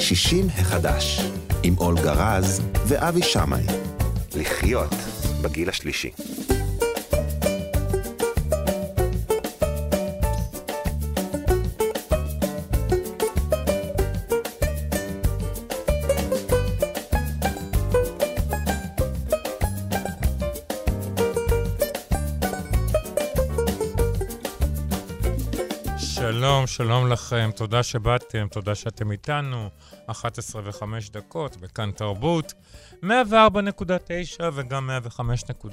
60 החדש, עם אולגה רז ואבי שמאי. לחיות בגיל השלישי. שלום, לכם, תודה שבאתם, תודה שאתם איתנו. 11 ו-5 דקות, בכאן תרבות, 104.9 וגם 105.3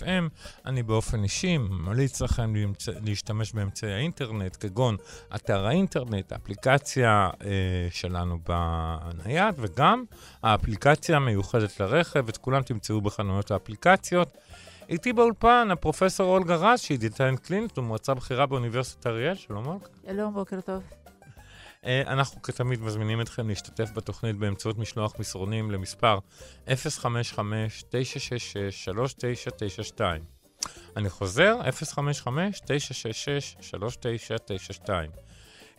FM. אני באופן אישי ממליץ לכם להשתמש באמצעי האינטרנט, כגון אתר האינטרנט, האפליקציה אה, שלנו בנייד, וגם האפליקציה המיוחדת לרכב, את כולם תמצאו בחנויות האפליקציות. איתי באולפן הפרופסור אולגה רז, שהיא דיאטנית קלינית ומועצה בכירה באוניברסיטת אריאל. שלום אולגה. שלום, בוקר טוב. אה, אנחנו כתמיד מזמינים אתכם להשתתף בתוכנית באמצעות משלוח מסרונים למספר 055-966-3992. אני חוזר, 055-966-3992.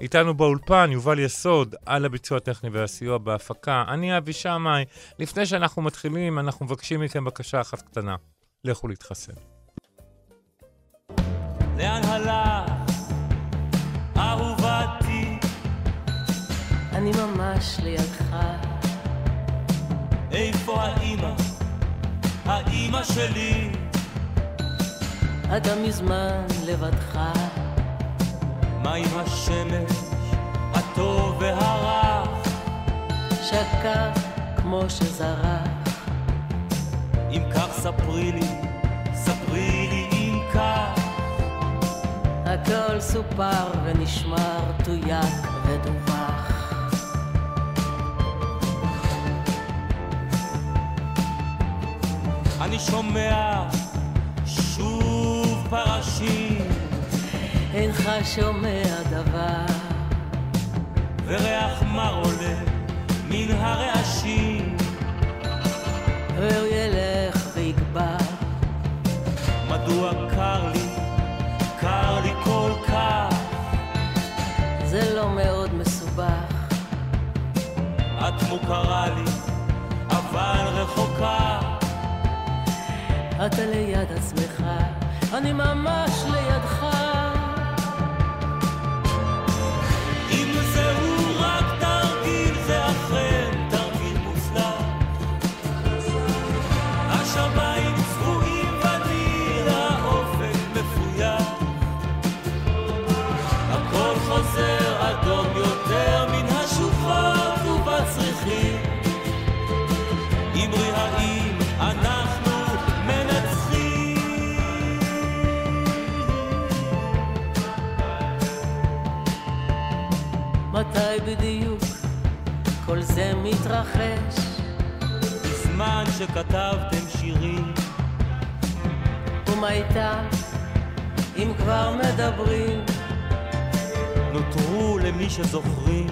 איתנו באולפן יובל יסוד על הביצוע הטכני והסיוע בהפקה. אני אבי שמאי. לפני שאנחנו מתחילים, אנחנו מבקשים מכם בקשה אחת קטנה. לכו להתחסן. לאן הלך, אהובתי? אני ממש לידך. איפה האימא? האימא שלי? אתה מזמן לבדך. מה עם השמש, הטוב והרך? שקע כמו שזרח. אם כך ספרי לי, ספרי לי אם כך. הכל סופר ונשמר, תויק ודווח. אני שומע שוב פרשים, אינך שומע דבר, וריח מר עולה מן הרעשים. והוא ילך ויגבר. מדוע קר לי, קר לי כל כך? זה לא מאוד מסובך. את מוכרה לי, אבל רחוקה. אתה ליד עצמך, אני ממש לידך. מתרחש. בזמן שכתבתם שירים. ומה איתם אם כבר מדברים. נותרו למי שזוכרים.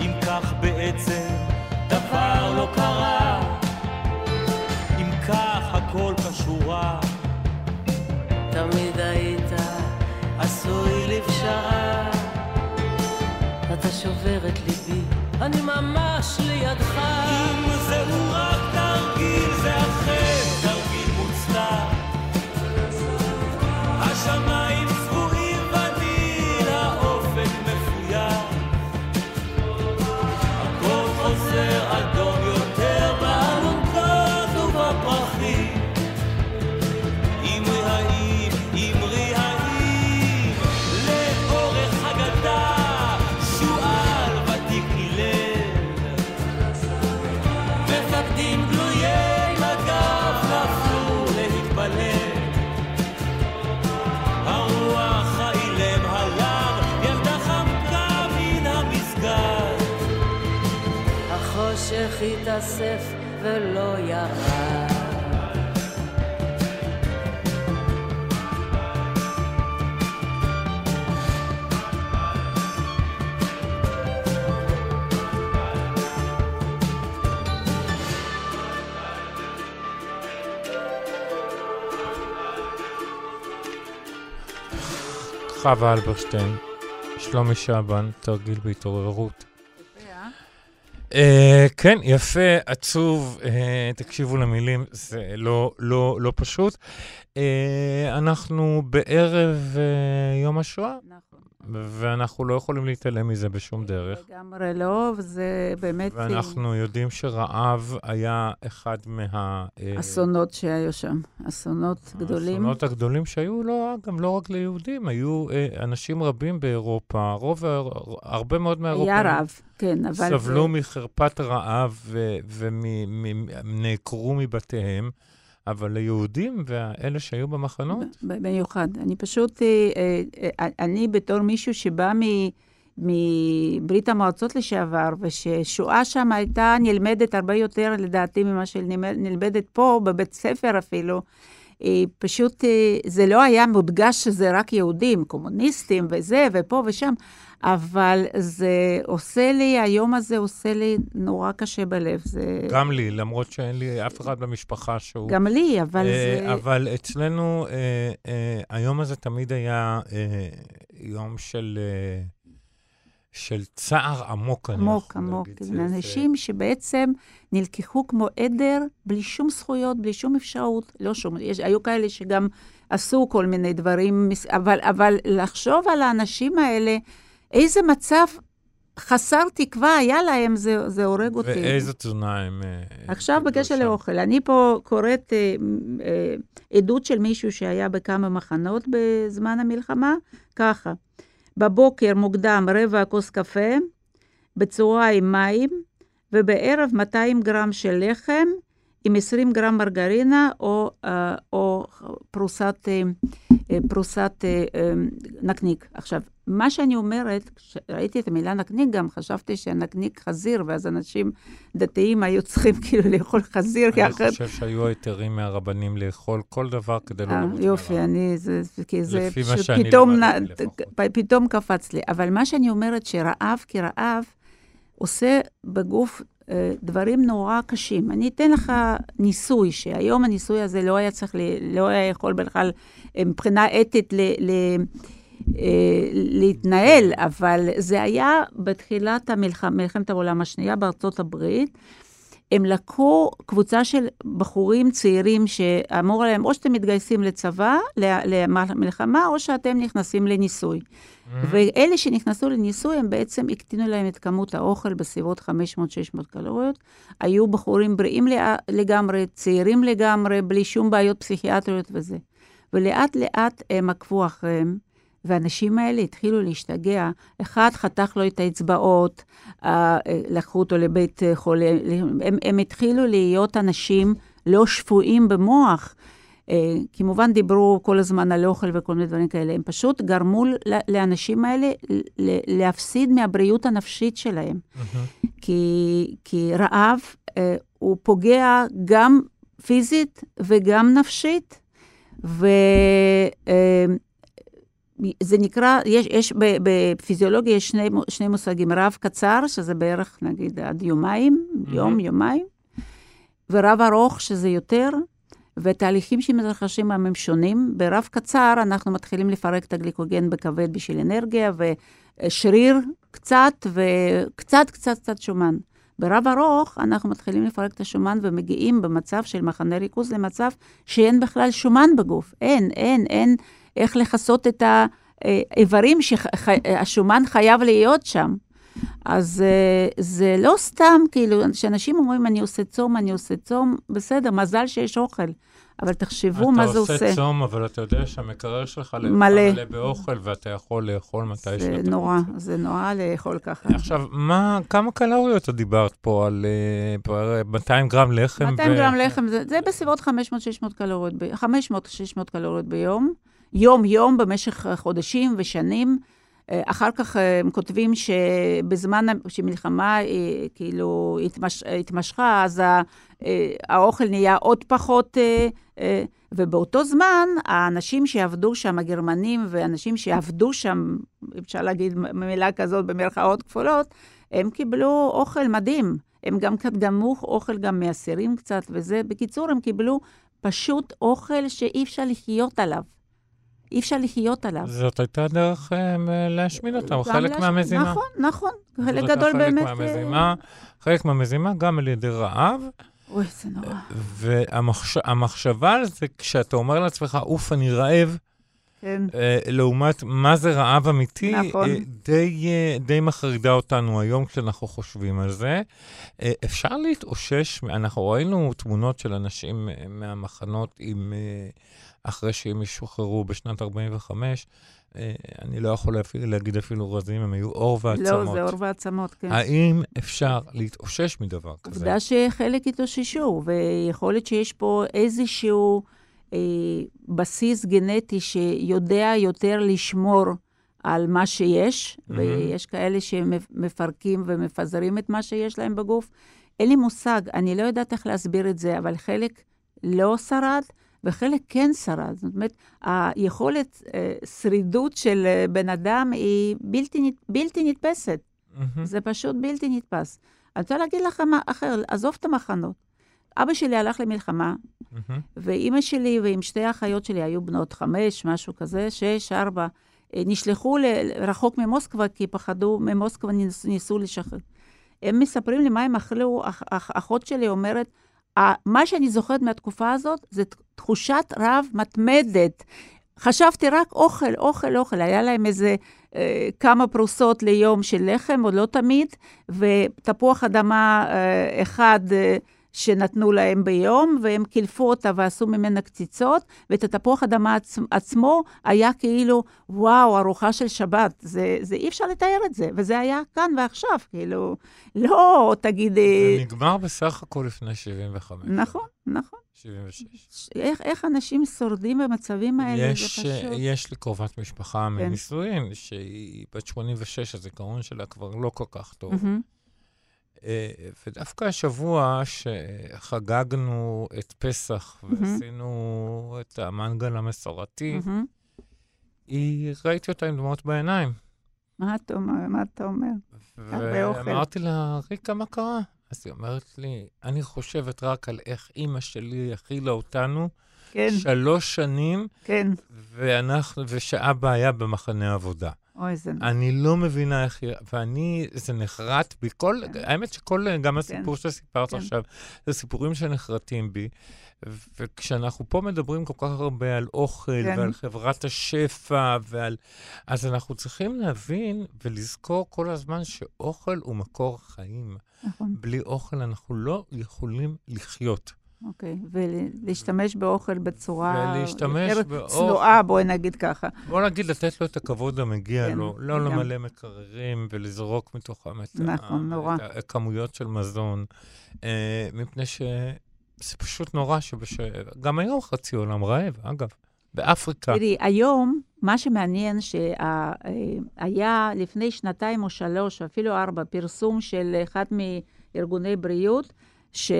אם כך בעצם דבר לא קרה. אם כך הכל קשורה תמיד היית עשוי לפשרה. אתה שובר את ליבי אני ממש לידך. אם זהו רק תרגיל, זה אכן התאסף ולא ירד. חווה אלברשטיין, שלומי שבן, תרגיל בהתעוררות. אה, כן, יפה, עצוב, אה, תקשיבו למילים, זה לא, לא, לא פשוט. אה, אנחנו בערב אה, יום השואה, נכון. ואנחנו לא יכולים להתעלם מזה בשום דרך. לגמרי לא, וזה באמת אה, ואנחנו יודעים שרעב היה אחד מה... אה, אסונות שהיו שם, אסונות גדולים. האסונות הגדולים שהיו, לא, גם לא רק ליהודים, היו אה, אנשים רבים באירופה, רוב, הרבה מאוד מהאירופאים היה רעב, כן, אבל... סבלו זה- מחרפת רעב ונעקרו מבתיהם, אבל ליהודים ואלה שהיו במחנות, במיוחד. אני פשוט, אה, אה, אה, אני בתור מישהו שבא מ... מברית המועצות לשעבר, וששואה שם הייתה נלמדת הרבה יותר, לדעתי, ממה שנלמדת פה, בבית ספר אפילו. פשוט, זה לא היה מודגש שזה רק יהודים, קומוניסטים וזה, ופה ושם, אבל זה עושה לי, היום הזה עושה לי נורא קשה בלב. זה... גם לי, למרות שאין לי אף אחד במשפחה שהוא... גם לי, אבל אה, זה... אבל אצלנו, אה, אה, היום הזה תמיד היה אה, יום של, אה, של צער עמוק, אני עמוק, יכול עמוק. להגיד. זה זה- אנשים שבעצם נלקחו כמו עדר, בלי שום זכויות, בלי שום אפשרות, לא שום, יש, היו כאלה שגם עשו כל מיני דברים, אבל, אבל לחשוב על האנשים האלה, איזה מצב חסר תקווה היה להם, זה, זה הורג אותי. ואיזה תזונה הם... אה, עכשיו בקשר. לאוכל, אני פה קוראת אה, אה, עדות של מישהו שהיה בכמה מחנות בזמן המלחמה, ככה, בבוקר מוקדם רבע כוס קפה, בצהריים מים, ובערב 200 גרם של לחם עם 20 גרם מרגרינה או, אה, או פרוסת, אה, אה, פרוסת אה, אה, נקניק. עכשיו, מה שאני אומרת, כשראיתי את המילה נקניק, גם חשבתי שהנקניק חזיר, ואז אנשים דתיים היו צריכים כאילו לאכול חזיר, כי אני אחרת... חושב שהיו היתרים מהרבנים לאכול כל דבר כדי לא אה, למות יופי. אני, זה, כי זה פשוט פתאום, פתאום קפץ לי. אבל מה שאני אומרת, שרעב כרעב עושה בגוף אה, דברים נורא קשים. אני אתן לך ניסוי, שהיום הניסוי הזה לא היה צריך, לא היה יכול בכלל אה, מבחינה אתית ל... ל להתנהל, אבל זה היה בתחילת המלחמה, מלחמת העולם השנייה בארצות הברית. הם לקחו קבוצה של בחורים צעירים שאמרו להם, או שאתם מתגייסים לצבא, למלחמה, או שאתם נכנסים לניסוי. ואלה שנכנסו לניסוי, הם בעצם הקטינו להם את כמות האוכל בסביבות 500-600 קלוריות. היו בחורים בריאים לגמרי, צעירים לגמרי, בלי שום בעיות פסיכיאטריות וזה. ולאט לאט הם עקבו אחריהם, והאנשים האלה התחילו להשתגע. אחד חתך לו את האצבעות, אה, אה, לקחו אותו לבית אה, חולה. הם, הם התחילו להיות אנשים לא שפויים במוח. אה, כמובן דיברו כל הזמן על אוכל וכל מיני דברים כאלה, הם פשוט גרמו לאנשים האלה להפסיד מהבריאות הנפשית שלהם. כי, כי רעב אה, הוא פוגע גם פיזית וגם נפשית, וזה נקרא, יש, יש בפיזיולוגיה יש שני, שני מושגים, רעב קצר, שזה בערך נגיד עד יומיים, יום, יומיים, ורב ארוך, שזה יותר, ותהליכים שמתרחשים הם שונים. ברב קצר אנחנו מתחילים לפרק את הגליקוגן בכבד בשביל אנרגיה, ושריר קצת, וקצת, קצת, קצת שומן. ברב ארוך אנחנו מתחילים לפרק את השומן ומגיעים במצב של מחנה ריכוז למצב שאין בכלל שומן בגוף. אין, אין, אין איך לכסות את האיברים שהשומן חייב להיות שם. אז אה, זה לא סתם, כאילו, שאנשים אומרים, אני עושה צום, אני עושה צום, בסדר, מזל שיש אוכל. אבל תחשבו מה זה עושה. אתה עושה צום, אבל אתה יודע שהמקרר שלך מלא. מלא באוכל, ואתה יכול לאכול מתי זה שאתה נורא, רוצה. זה נורא לאכול ככה. עכשיו, מה, כמה קלוריות את דיברת פה על אה, פה, 200 גרם לחם? 200 ו- גרם לחם, זה, זה בסביבות 500-600 קלוריות, ב- 500-600 קלוריות ביום, יום-יום במשך חודשים ושנים. אה, אחר כך אה, הם כותבים שבזמן שמלחמה אה, כאילו התמש, התמשכה, אז האוכל נהיה עוד פחות, ובאותו זמן, האנשים שעבדו שם, הגרמנים ואנשים שעבדו שם, אפשר להגיד מילה כזאת במרכאות כפולות, הם קיבלו אוכל מדהים. הם גם גמו אוכל גם מאסירים קצת וזה. בקיצור, הם קיבלו פשוט אוכל שאי אפשר לחיות עליו. אי אפשר לחיות עליו. זאת הייתה דרך אה, להשמיד אותם, חלק להשמיד- מהמזימה. נכון, נכון. חלק גדול באמת... חלק מהמזימה, חלק מהמזימה גם על ידי רעב, אה, אוי, זה נורא. והמחשבה על זה, כשאתה אומר לעצמך, אוף, אני רעב, כן. אה, לעומת מה זה רעב אמיתי, נכון. אה, די, אה, די מחרידה אותנו היום כשאנחנו חושבים על זה. אפשר להתאושש, אנחנו ראינו תמונות של אנשים מהמחנות עם, אחרי שהם ישוחררו בשנת 45, אה, אני לא יכול להגיד אפילו רזים, הם היו עור ועצמות. לא, זה עור ועצמות, כן. האם אפשר להתאושש מדבר כזה? עובדה שחלק התאוששו, ויכול להיות שיש פה איזשהו בסיס גנטי שיודע יותר לשמור על מה שיש, מהמם. ויש כאלה שמפרקים ומפזרים את מה שיש להם בגוף. אין לי מושג, אני לא יודעת איך להסביר את זה, אבל חלק לא שרד, וחלק כן שרד. זאת אומרת, היכולת אה, שרידות של אה, בן אדם היא בלתי, בלתי נתפסת. מהמם. זה פשוט בלתי נתפס. אני רוצה להגיד לך מה אחר, עזוב את המחנות. אבא שלי הלך למלחמה, מהמם. ואימא שלי ועם שתי האחיות שלי היו בנות חמש, משהו כזה, שש, ארבע, אה, נשלחו ל- רחוק ממוסקבה, כי פחדו, ממוסקבה ניס, ניסו לשחרר. הם מספרים לי מה הם אכלו, אח, אח, אחות שלי אומרת, "ה- מה שאני זוכרת מהתקופה הזאת, זה תחושת רעב מתמדת. חשבתי רק אוכל, אוכל, אוכל. היה להם איזה אה, כמה פרוסות ליום של לחם, עוד לא תמיד, ותפוח אדמה אה, אחד אה, שנתנו להם ביום, והם קילפו אותה ועשו ממנה קציצות, ואת התפוח אדמה עצ, עצמו היה כאילו, וואו, ארוחה של שבת. זה, זה אי אפשר לתאר את זה, וזה היה כאן ועכשיו, כאילו, לא תגיד... אה, זה נגמר בסך הכל לפני 75. נכון, נכון. 76. איך, איך אנשים שורדים במצבים האלה, יש, זה פשוט... יש לי קרובת משפחה כן. מנישואין, שהיא בת 86, הזיכרון שלה כבר לא כל כך טוב. אה, ודווקא השבוע שחגגנו את פסח. ועשינו את המנגל המסורתי, מהמם. היא, ראיתי אותה עם דמעות בעיניים. מה אתה אומר? מה אתה אומר? הרבה אוכל. ואמרתי לה, ריקה, מה קרה? אז היא אומרת לי, אני חושבת רק על איך אימא שלי הכילה אותנו כן, שלוש שנים, כן. ואנחנו, ושאבא היה במחנה עבודה. אוי, זה... אני לא מבינה איך. ואני, זה נחרט בי. כל, האמת שכל, גם הסיפור שסיפרת כן. עכשיו, זה סיפורים שנחרטים בי. וכשאנחנו פה מדברים כל כך הרבה על אוכל כן. ועל חברת השפע ועל... אז אנחנו צריכים להבין ולזכור כל הזמן שאוכל הוא מקור חיים. נכון, בלי אוכל אנחנו לא יכולים לחיות. אוקיי. ולהשתמש באוכל בצורה ולהשתמש יותר באוכל. צנועה, בואי נגיד ככה. בוא נגיד, לתת לו את הכבוד המגיע כן, לו, לא לגמרי. למלא מקררים ולזרוק מתוכם את, נכון, ה, נורא. את הכמויות של מזון, אה, מפני שזה פשוט נורא שגם היום חצי עולם רעב, אגב, באפריקה. תראי, היום, מה שמעניין שהיה לפני שנתיים או שלוש, אפילו ארבע, פרסום של אחד מארגוני בריאות, ש...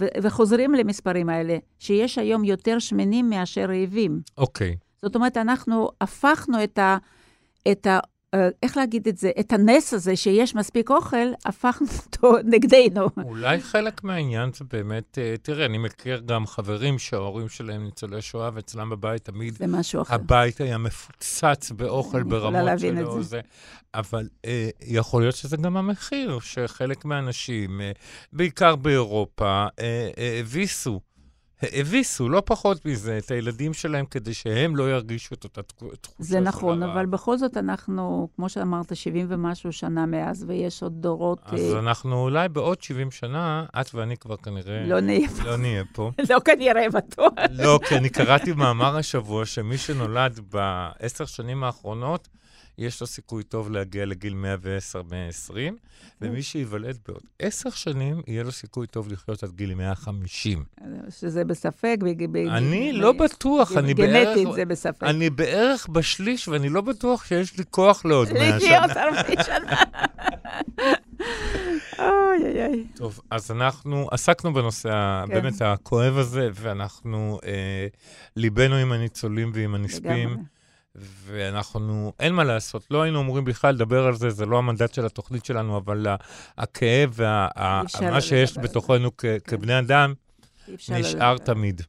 ו... וחוזרים למספרים האלה, שיש היום יותר שמנים מאשר רעבים. אוקיי, זאת אומרת, אנחנו הפכנו את ה... את ה... איך להגיד את זה? את הנס הזה שיש מספיק אוכל, הפכנו אותו נגדנו. אולי חלק מהעניין זה באמת, אה, תראה, אני מכיר גם חברים שההורים שלהם ניצולי שואה, ואצלם בבית תמיד זה משהו אחר. הבית היה מפוצץ באוכל אני יכולה ברמות להבין את שלו. זה. אבל אה, יכול להיות שזה גם המחיר, שחלק מהאנשים, אה, בעיקר באירופה, אה, אה, הביסו, הביסו, לא פחות מזה, את הילדים שלהם כדי שהם לא ירגישו את אותה תחו- תחושה של זה נכון, הרעב. אבל בכל זאת אנחנו, כמו שאמרת, 70 ומשהו שנה מאז, ויש עוד דורות, אז אה, אנחנו אולי בעוד 70 שנה, את ואני כבר כנראה לא נהיה לא נהיה פה. לא כנראה בטוח. לא, כי אני קראתי מאמר השבוע שמי שנולד בעשר שנים האחרונות, יש לו סיכוי טוב להגיע לגיל 110, 120, ומי שייוולד בעוד עשר שנים, יהיה לו סיכוי טוב לחיות עד גיל 150. שזה בספק. אני לא בטוח, אני בערך... גנטית זה בספק. אני בערך בשליש, ואני לא בטוח שיש לי כוח לעוד 100 שנה. לחיות הרבה שנה. אוי, אוי, אוי. טוב, אז אנחנו עסקנו בנושא כן. באמת הכואב הזה, ואנחנו, אה, ליבנו עם הניצולים ועם הנספים. לגמרי. ואנחנו, אין מה לעשות, לא היינו אמורים בכלל לדבר על זה, זה לא המנדט של התוכנית שלנו, אבל הכאב ומה לא שיש בתוכנו כ- כבני אדם לא נשאר. תמיד.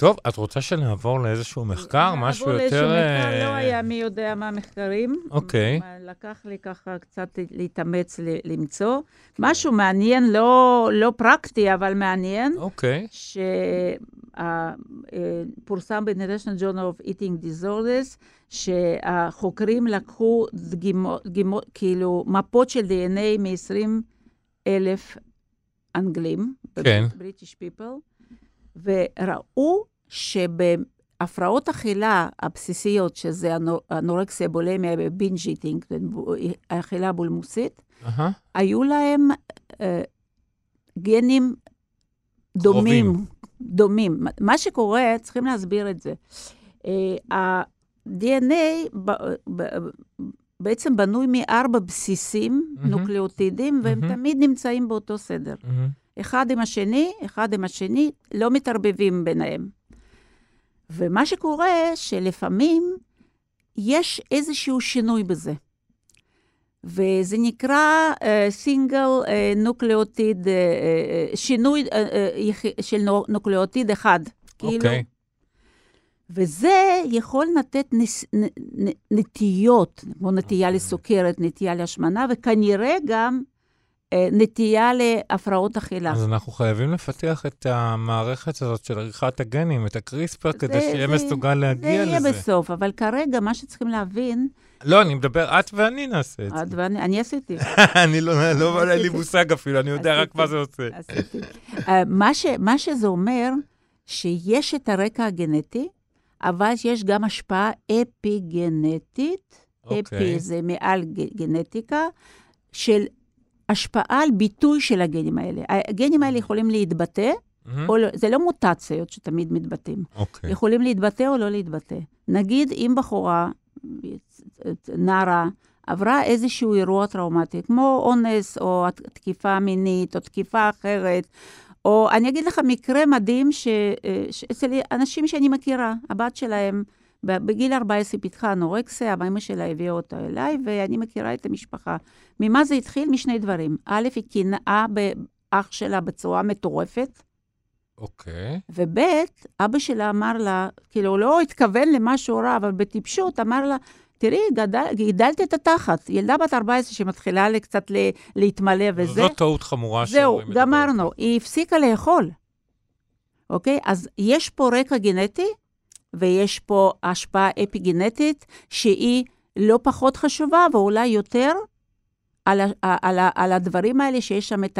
טוב, את רוצה שנעבור לאיזשהו מחקר? משהו נעבור לאיזשהו יותר... מחקר, אה, לא היה מי יודע מה מחקרים. אוקיי. לקח לי ככה קצת להתאמץ למצוא. משהו מעניין, לא, לא פרקטי, אבל מעניין, אוקיי. שפורסם ב-International Journal of Eating Disorders, שהחוקרים לקחו דגימות, דגימות, כאילו, מפות של DNA מ-20 אלף אנגלים, כן. בריטיש פיפל, וראו שבהפרעות אכילה הבסיסיות, שזה אנו- אנורקסיה, בולמיה ובינג' איטינג, אכילה בולמוסית, אהה. היו להם אה, גנים דומים. קרובים. דומים. מה שקורה, צריכים להסביר את זה. אה, ה-DNA בעצם בנוי מארבע בסיסים, מהמם. נוקלאוטידים, והם מהמם. תמיד נמצאים באותו סדר. מהמם. אחד עם השני, אחד עם השני, לא מתערבבים ביניהם. ומה שקורה, שלפעמים יש איזשהו שינוי בזה. וזה נקרא single nucleotide, שינוי אה, אה, של נו- נוקלאוטיד אחד. כאילו, אוקיי. וזה יכול לתת נס, נ, נ, נטיות, כמו נטייה לסוכרת, נטייה להשמנה, וכנראה גם נטייה להפרעות אכילה. אז אנחנו חייבים לפתח את המערכת הזאת של עריכת הגנים, את הקריספר, כדי זה- שיהיה זה- מסוגל זה להגיע יהיה לזה. בסוף, אבל כרגע מה שצריכים להבין, לא, אני מדבר, את ואני נעשה את את זה. ואני, אני עשיתי, אני לא, לא, אין לי. מושג אפילו, אני יודע רק. מה זה עושה. אה, מה, שזה אומר, שיש את הרקע הגנטי, אבל יש גם השפעה אפיגנטית, אוקיי. אפי זה מעל גנטיקה, של השפעה על ביטוי של הגנים האלה. הגנים האלה יכולים להתבטא, מהמם. או לא, זה לא מוטציות שתמיד מתבטאים. אוקיי. יכולים להתבטא או לא להתבטא. נגיד, אם בחורה, נערה, עברה איזשהו אירוע טראומטי, כמו אונס, או תקיפה מינית, או תקיפה אחרת, או אני אגיד לך מקרה מדהים ש- אה, שאצל אנשים שאני מכירה, הבת שלהם, בגיל 14 פיתחה אנורקסיה, אמא שלה הביאה אותה אליי, ואני מכירה את המשפחה. ממה זה התחיל? משני דברים. א', היא קינאה באח שלה בצורה מטורפת, אוקיי. וב', אבא שלה אמר לה, כאילו, לא התכוון למשהו רע, אבל בטיפשות אמר לה, תראי, גדל, גידלת את התחת. ילדה בת 14 שמתחילה קצת להתמלא וזה. זו טעות חמורה זהו. גמרנו. היא הפסיקה לאכול, אוקיי? אז יש פה רקע גנטי, ויש פה השפעה אפיגנטית, שהיא לא פחות חשובה, ואולי יותר, על, ה, על, ה, על הדברים האלה שיש שם את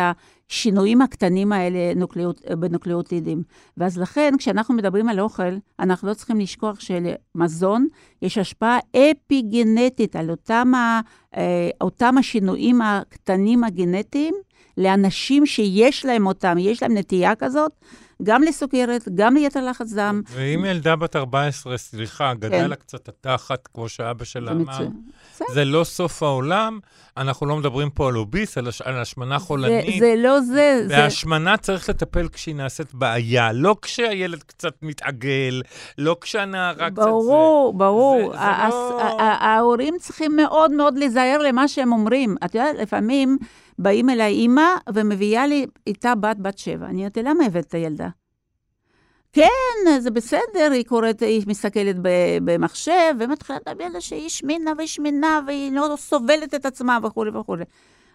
השינויים הקטנים האלה נוקלאות, בנוקלאוטידים. ואז לכן, כשאנחנו מדברים על אוכל, אנחנו לא צריכים לשכוח שלמזון יש השפעה אפיגנטית על אותם, ה, אה, אותם השינויים הקטנים הגנטיים לאנשים שיש להם אותם, יש להם נטייה כזאת, גם לסוכרת, גם ליתר לחץ דם. ואם ילדה בת 14, סליחה, גדל לה קצת התחת, כמו שאבא שלה כן. זה אמר. בסדר. זה לא סוף העולם, אנחנו לא מדברים פה על אוביס, על הש- על השמנה זה, חולנית. זה לא זה, זה... בהשמנה צריך לטפל כשהיא נעשית בעיה, לא כשהילד קצת מתעגל, לא כשהנערה קצת זה. ברור, ברור. זה- זה לא- ההורים צריכים מאוד מאוד להיזהר למה שהם אומרים. את יודעת, לפעמים באים אליי אימא ומביאה לי איתה בת בת שבע. אני אומרת, למה הבאת את הילדה? כן, זה בסדר, היא קוראת, היא מסתכלת במחשב, ומתחילה לדבר לה שהיא שמינה והיא שמנה, והיא לא סובלת את עצמה וכולי וכולי.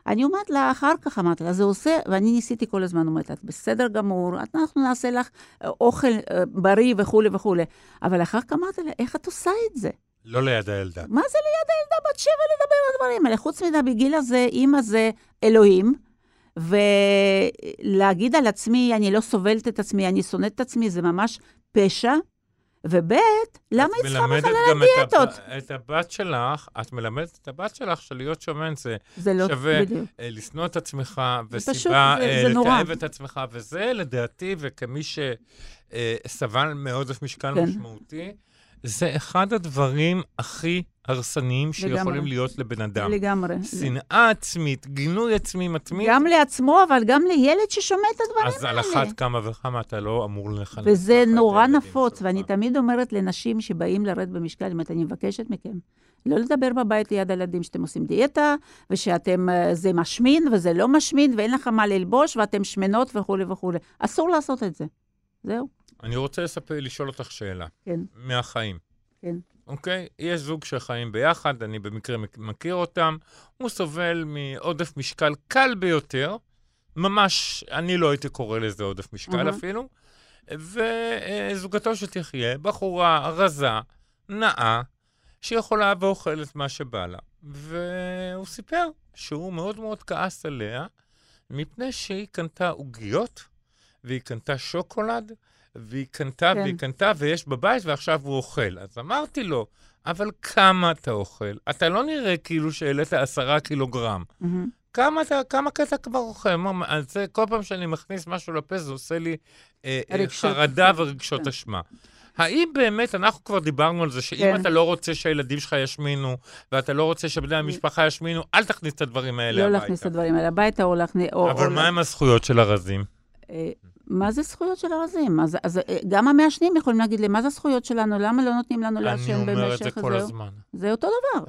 אני אומרת לה, אחר כך אמרתי לה, זה עושה, ואני ניסיתי כל הזמן, אומרת לה, את בסדר גמור, אנחנו נעשה לך אה, אוכל אה, בריא וכולי וכולי. אבל אחר כך אמרתי לה, איך את עושה את זה? לא ליד הילדה. מה זה ליד הילדה בת שבע לדבר הדברים האלה? חוץ מזה, בגיל הזה, אימא זה אלוהים, ולהגיד על עצמי, אני לא סובלת את עצמי, אני שונאת את עצמי, זה ממש פשע. וב', למה היא צריכה בכלל על דיאטות? את הבת שלך, את מלמדת את הבת שלך שלהיות שמן זה זה לא, שווה בדיוק. אה, לשנוא את עצמך, פשוט, וסיבה זה- אה. לתעב את עצמך, וזה לדעתי, וכמי שסבל מאוד משקל כן. משמעותי, זה אחד הדברים הכי הרסניים שיכולים לגמרי. להיות לבן אדם. לגמרי. שנאה עצמית, גינוי עצמי מתמיד, גם לעצמו, אבל גם לילד ששומע את הדברים אז על האלה. אחת כמה וכמה אתה לא אמור לחנך. וזה נורא נפוץ. ואני תמיד אומרת לנשים שבאים לרדת במשקל, אומרת, אני מבקשת מכם, לא לדבר בבית ליד הילדים שאתם עושים דיאטה, ושאתם, אה, זה משמין וזה לא משמין, ואין לך מה ללבוש, ואתם שמנות וכולי וכולי. אסור לעשות את זה. זהו. אני רוצה לספר, לשאול אותך שאלה. כן, מהחיים. כן. אוקיי? יש זוג שחיים ביחד, אני במקרה מכ- מכיר אותם. הוא סובל מעודף משקל קל ביותר, ממש, אני לא הייתי קורא לזה עודף משקל אהה. אפילו. וזוגתו שתחיה, בחורה רזה, נאה, שיכולה ואוכלת מה שבא לה. והוא סיפר שהוא מאוד מאוד כעס עליה, מפני שהיא קנתה עוגיות, והיא קנתה שוקולד, והיא קנתה כן. והיא קנתה, ויש בבית, ועכשיו הוא אוכל. אז אמרתי לו, אבל כמה אתה אוכל? אתה לא נראה כאילו שהעלית עשרה קילוגרם. מהמם. כמה אתה, כמה אתה כבר אוכל? אז זה, כל פעם שאני מכניס משהו לפה, זה עושה לי אה, אה, רגשות. חרדה ורגשות כן. אשמה. האם באמת, אנחנו כבר דיברנו על זה, שאם כן. אתה לא רוצה שהילדים שלך ישמינו, ואתה לא רוצה שבני המשפחה ישמינו, אל תכניס את הדברים האלה לא הביתה. להכניס את הדברים האלה הביתה, או להכניס... אבל או מה עם הזכויות של הרזים? אה, מה זה זכויות של הרזים? אז, אז אה, גם המעשנים יכולים להגיד לי, מה זה הזכויות שלנו? למה לא נותנים לנו אני לעשן במשך... אומר את זה כל זהו?" הזמן. זה אותו דבר.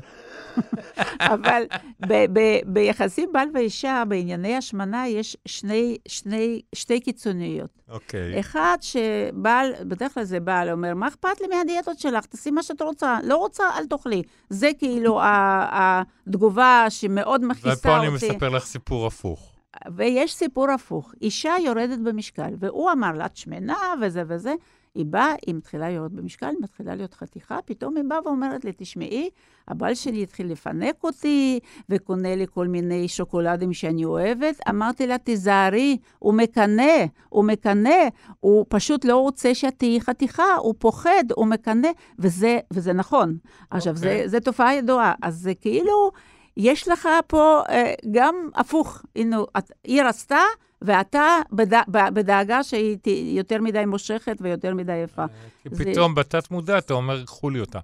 אבל ב- ב- ביחסים בעל ואישה, בענייני השמנה, יש שני, שני, שתי קיצוניות. אוקיי. אחד, שבעל, בדרך כלל זה בעל, אומר, מה אכפת לי מהדיאטות שלך? תעשי מה שאת רוצה. לא רוצה, אל תאכלי. זה כאילו התגובה שמאוד מכעיסה אותי. ופה אני מספר לך סיפור הפוך. ויש סיפור הפוך. אישה יורדת במשקל, והוא אמר לה, את שמנה וזה וזה. היא באה, היא מתחילה לרדת במשקל, היא מתחילה להיות חתיכה, פתאום היא באה ואומרת לי, תשמעי, הבעל שלי התחיל לפנק אותי, וקונה לי כל מיני שוקולדים שאני אוהבת. אמרתי לה, תיזהרי, הוא מקנא, הוא מקנא, הוא פשוט לא רוצה שאת תהיי חתיכה, הוא פוחד, הוא מקנא, וזה, וזה נכון. עכשיו, זה, אוקיי. זה תופעה ידועה, אז זה כאילו... יש לך פה אה, גם הפוך, הנה, את, היא רצתה, ואתה בד, ב- בדאגה שהיא ת- יותר מדי מושכת ויותר מדי יפה. כי זה- פתאום בתת מודע אתה אומר, קחו לי אותה.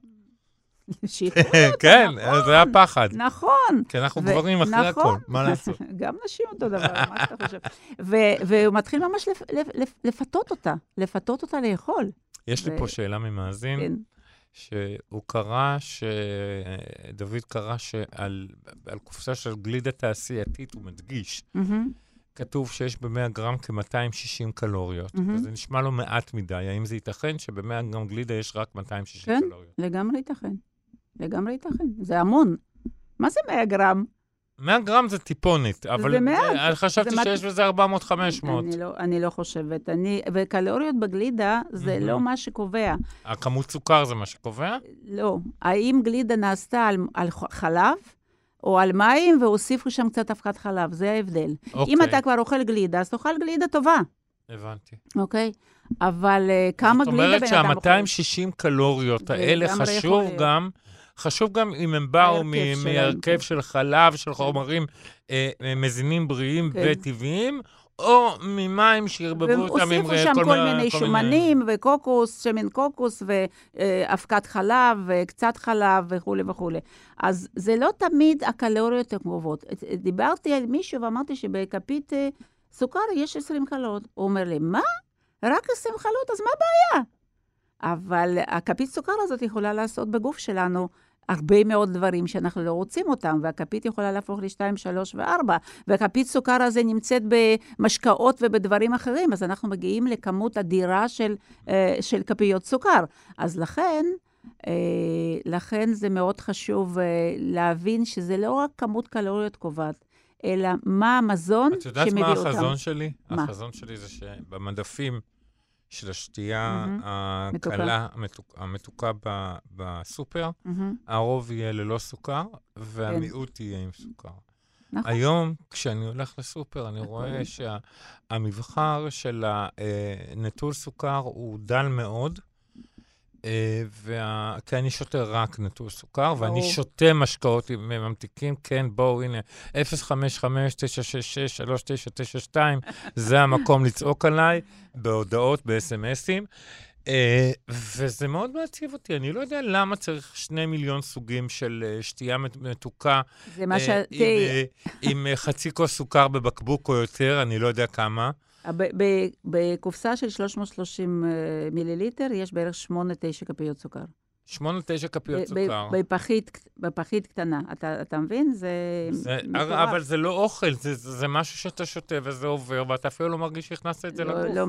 כן, נכון. זה הפחד. נכון. כי אנחנו גברים אחרי נכון. הכל, מה לעשות? גם נשים אותו דבר, מה שאתה חושב. והוא מתחיל ממש לפ, לפ, לפ, לפתות אותה, לפתות אותה לאכול. יש לי פה שאלה ממאזין. כן. שהוא קרא, ש... דוד קרא שעל על קופסה של גלידה תעשייתית, הוא מדגיש, מהמם. כתוב שיש ב-100 גרם כ-260 קלוריות. מהמם. וזה נשמע לו מעט מדי. האם זה ייתכן שב-100 גרם גלידה יש רק 260 כן. קלוריות? לגמרי ייתכן. לגמרי ייתכן. זה המון. מה זה 100 גרם? 100 גרם זה טיפונת, אבל מעט. אני חשבתי זה. שיש בזה 400-500. אני לא, אני לא חושבת. אני, וקלוריות בגלידה זה מהמם. לא מה שקובע. הכמות סוכר זה מה שקובע? לא. האם גלידה נעשתה על, על חלב או על מים והוסיפו שם קצת אבקת חלב? זה ההבדל. אוקיי, אם אתה כבר אוכל גלידה, אז תאכל גלידה טובה, הבנתי. אוקיי? אבל uh, כמה זאת גלידה בן אומרת אדם אוכל? שה-260 קלוריות זה האלה יכול חשוב. גם, חשוב גם אם הם באו מהרכב כן. של חלב, של חומרים אה, אה, מזינים בריאים כן. וטבעיים, או ממים שערבבו אותם עם והוסיפו אה, שם כל מיני שומנים וקוקוס, שמן קוקוס ואבקת חלב וקצת חלב וכולי וכולי. אז זה לא תמיד הקלוריות הקרובות. דיברתי על מישהו ואמרתי שבכפית סוכר יש 20 קלוריות. הוא אומר לי, מה? רק 20 קלוריות? אז מה הבעיה? אבל הכפית סוכר הזאת יכולה לעשות בגוף שלנו הרבה מאוד דברים שאנחנו לא רוצים אותם, והכפית יכולה להפוך ל-2, 3 ו-4, והכפית סוכר הזה נמצאת במשקאות ובדברים אחרים, אז אנחנו מגיעים לכמות אדירה של, אה, של כפיות סוכר. אז לכן, אה, לכן זה מאוד חשוב אה, להבין שזה לא רק כמות קלוריות קובעת, אלא מה המזון את יודעת שמביא מה אותם. החזון שלי? מה? החזון שלי זה שבמדפים של השתייה מהמם. הקלה, המתוק- המתוקה ב- בסופר, מהמם, הרוב יהיה ללא סוכר, והמיעוט יהיה עם סוכר. כן. נכון. היום, כשאני הולך לסופר, אני הכל. רואה שהמבחר של הנטול סוכר הוא דל מאוד, אה, וה... כי אני שותה רק נטול סוכר, ואני. שותה משקאות עם ממתיקים, כן, בואו, הנה, 055-966-3992, זה המקום לצעוק עליי, בהודעות, ב-SMSים. Uh, וזה מאוד מעציב אותי, אני לא יודע למה צריך שני מיליון סוגים של uh, שתייה מת- מתוקה זה מה ש... אה, עם, אה, אה, חצי כוס סוכר בבקבוק או יותר, אני לא יודע כמה. בקופסה של 330 אה, מיליליטר יש בערך 8-9 כפיות סוכר. שמונה, תשע כפיות ב- סוכר. בפחית, בפחית קטנה. אתה, אתה מבין? זה... זה. אבל זה לא אוכל, זה, זה, משהו שאתה שותה וזה עובר, ואתה אפילו לא מרגיש שהכנסת את זה לא, לגוף. לא,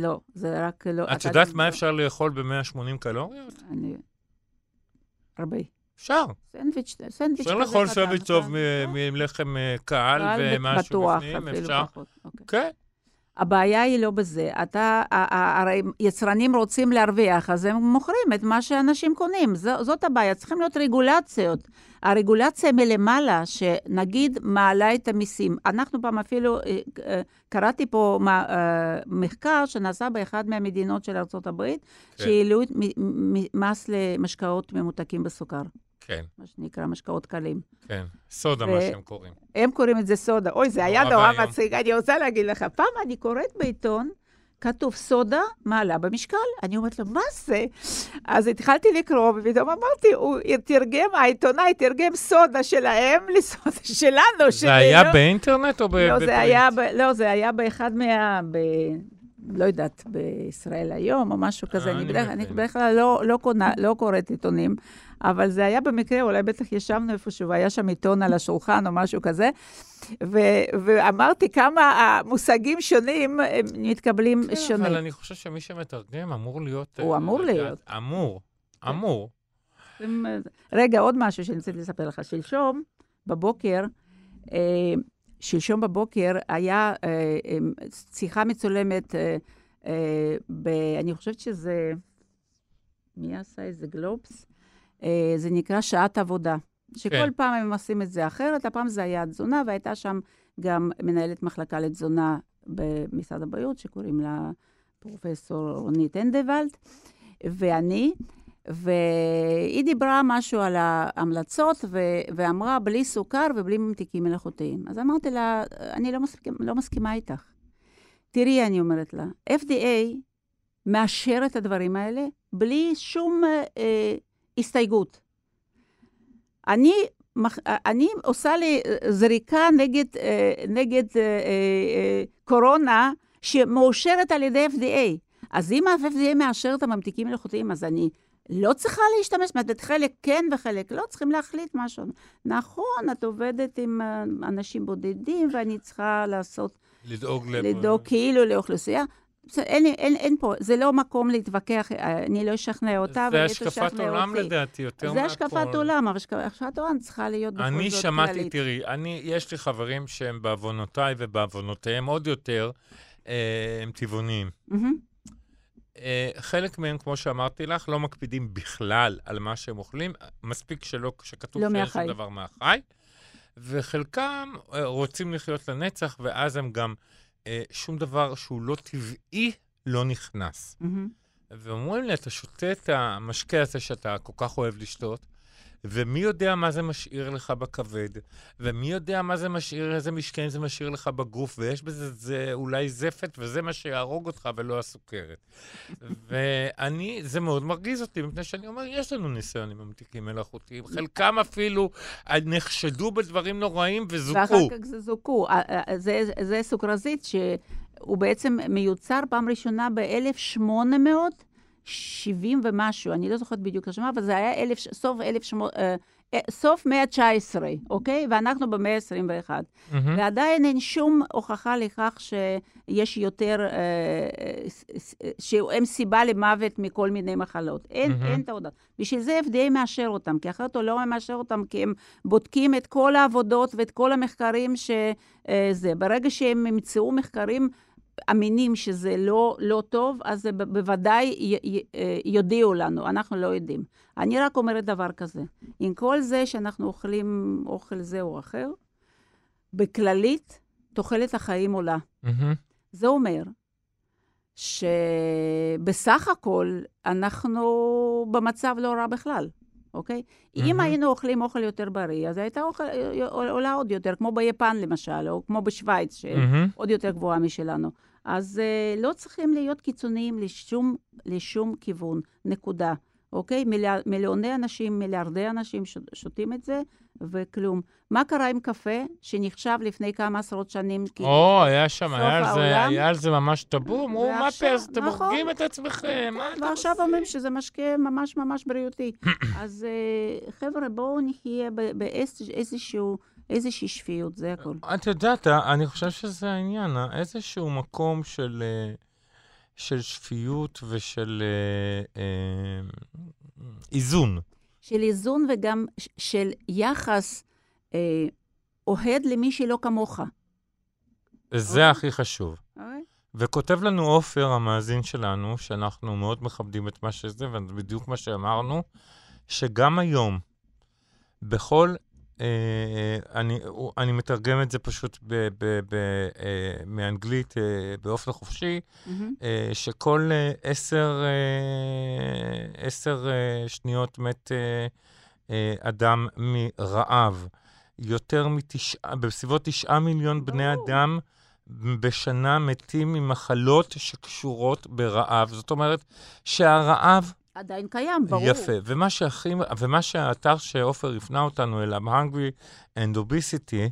לא, זה רק לא... את יודעת מה אפשר לאכול ב-180 קלוריות? אני... הרבה. אפשר. סנדוויץ', סנדוויץ' אפשר לאכול סנדוויץ' טוב לחם אה, קל קל ומשהו בפנים, אפשר. אוקיי. כן. הבעיה היא לא בזה. אתה, הרי יצרנים רוצים להרוויח, אז הם מוכרים את מה שאנשים קונים. ז, זאת הבעיה, צריכים להיות רגולציות. הרגולציה מלמעלה, שנגיד מעלה את המיסים. אנחנו פעם אפילו, אה, אה, קראתי פה אה, מחקר שנעשה באחד מהמדינות של ארה"ב, כן. שהעלו מס למשקאות ממותקים בסוכר, כן, מה שנקרא משקאות קלים. כן. סודה, ו- מה שהם קוראים. הם קוראים את זה סודה. אוי, זה היה נורא. מצחיק. אני רוצה להגיד לך, פעם אני קוראת בעיתון, כתוב סודה מעלה במשקל. אני אומרת לו, מה זה? אז התחלתי לקרוא, ופתאום אמרתי, הוא תרגם, העיתונאי תרגם סודה שלהם לסודה שלנו. זה היה באינטרנט או ב- לא? זה היה, ב... לא, זה היה באחד מה... ב... לא יודעת, בישראל היום או משהו כזה. אה, אני, בדרך. אני בדרך כלל לא, לא, קונה, לא קוראת עיתונים, אבל זה היה במקרה, אולי בטח ישבנו איפשהו, והיה שם עיתון על השולחן או משהו כזה, ו, ואמרתי כמה המושגים שונים מתקבלים כן, שונה. אבל אני חושב שמי שמתרגם אמור להיות... הוא אה, אמור להיות. אמור, כן. אמור. הם- רגע, עוד משהו שאני רוצה לספר לך. שלשום, בבוקר, אה, שלשום בבוקר היה אה, אה, שיחה מצולמת, אה, אה, ב, אני חושבת שזה, מי עשה את זה? גלובס? זה נקרא שעת עבודה. שכל כן. פעם הם עושים את זה אחרת, הפעם זה היה תזונה, והייתה שם גם מנהלת מחלקה לתזונה במשרד הבריאות, שקוראים לה פרופסור רונית אנדוולד, ואני, והיא דיברה משהו על ההמלצות, ו- ואמרה, בלי סוכר ובלי ממתיקים מלאכותיים. אז אמרתי לה, אני לא, מסכימה, לא מסכימה איתך. תראי, אני אומרת לה, FDA מאשר את הדברים האלה בלי שום אה, הסתייגות. אני, מח- אני עושה לי אה, זריקה נגד, אה, נגד אה, אה, אה, קורונה שמאושרת על ידי FDA. אז אם ה-FDA מאשר את הממתיקים מלאכותיים, אז אני לא צריכה להשתמש, זאת אומרת, חלק כן וחלק לא, צריכים להחליט משהו. נכון, את עובדת עם אה, אנשים בודדים, ואני צריכה לעשות, לדאוג ל... לדאוג כאילו לאוכלוסייה. אין, אין, אין פה, זה לא מקום להתווכח, אה, אני לא אשכנע אותה, זה והיא השקפת תשכנע עולם אותי. לדעתי, יותר זה מהכל. השקפת עולם, אבל השק- השקפת עולם צריכה להיות בכל זאת אני כללית. שמעתי, תראי, אני, יש לי חברים שהם בעוונותיי ובעוונותיהם עוד יותר, אה, הם טבעוניים. מהמם. אה, חלק מהם, כמו שאמרתי לך, לא מקפידים בכלל על מה שהם אוכלים, מספיק שלא, שכתוב לא שאין מהחי. שום דבר מהחי, וחלקם אה, רוצים לחיות לנצח, ואז הם גם, אה, שום דבר שהוא לא טבעי לא נכנס. מהמם. ואומרים לי, אתה שותה את המשקה הזה שאתה כל כך אוהב לשתות, ומי יודע מה זה משאיר לך בכבד, ומי יודע מה זה משאיר, איזה משקעים זה משאיר לך בגוף, ויש בזה זה אולי זפת, וזה מה שיהרוג אותך ולא הסוכרת. ואני, זה מאוד מרגיז אותי, מפני שאני אומר, יש לנו ניסיון עם ממתיקים מלאכותיים. חלקם אפילו נחשדו בדברים נוראים וזוכו. ואחר כך זה זוכו. זה, זה סוכרזית שהוא בעצם מיוצר פעם ראשונה ב-1870 ומשהו, אני לא זוכרת בדיוק את השמה, אבל זה היה אלף, סוף, אלף שמו, אה, אה, סוף מאה ה-19, אוקיי? ואנחנו במאה ה-21. מהמם. ועדיין אין שום הוכחה לכך שיש יותר, אה, אה, שהם סיבה למוות מכל מיני מחלות. אין, מהמם. אין ההודעה. בשביל זה FDA מאשר אותם, כי אחרת הוא לא מאשר אותם, כי הם בודקים את כל העבודות ואת כל המחקרים שזה. ברגע שהם ימצאו מחקרים אמינים שזה לא, לא טוב, אז בוודאי י, י, אה, יודיעו לנו, אנחנו לא יודעים. אני רק אומרת דבר כזה, עם כל זה שאנחנו אוכלים אוכל זה או אחר, בכללית, תוחלת החיים עולה. מהמם. זה אומר שבסך הכל אנחנו במצב לא רע בכלל, אוקיי? אם מהמם. היינו אוכלים אוכל יותר בריא, אז הייתה אוכל, עולה עוד יותר, כמו ביפן למשל, או כמו בשוויץ, שעוד מהמם. יותר גבוהה משלנו. אז uh, לא צריכים להיות קיצוניים לשום, לשום כיוון, נקודה. אוקיי? מיליאר, מיליוני אנשים, מיליארדי אנשים ש, שותים את זה, וכלום. מה קרה עם קפה, שנחשב לפני כמה עשרות שנים? או, היה שם, היה על זה-. היה על זה ממש טאבו, אמרו, מה פס, אתם נכון. הורגים את עצמכם, מה אתם ועכשיו עושים?" אומרים שזה משקה ממש ממש בריאותי. אז אה, חבר'ה, בואו נחיה באיזשהו, איזושהי שפיות, זה הכול. את יודעת, אני חושב שזה העניין, אה, איזשהו מקום של, אה, של שפיות ושל אה, אה, איזון. של איזון וגם של יחס אה, אוהד למי שלא כמוך. זה אוקיי. הכי חשוב. אוקיי? וכותב לנו עופר, המאזין שלנו, שאנחנו מאוד מכבדים את מה שזה, ובדיוק מה שאמרנו, שגם היום, בכל, אני, הוא- אני מתרגם את זה פשוט ב, ב, ב, אה, מאנגלית אה, באופן חופשי. אה, שכל אה, עשר, אה, עשר אה, שניות מת אה, אה, אדם מרעב. יותר מתשעה, בסביבות תשעה מיליון בני ברור. אדם בשנה מתים ממחלות שקשורות ברעב. זאת אומרת שהרעב עדיין קיים, ברור. יפה. ומה שהכי, ומה שהאתר שעופר הפנה אותנו אליו, Hungry and Obesity,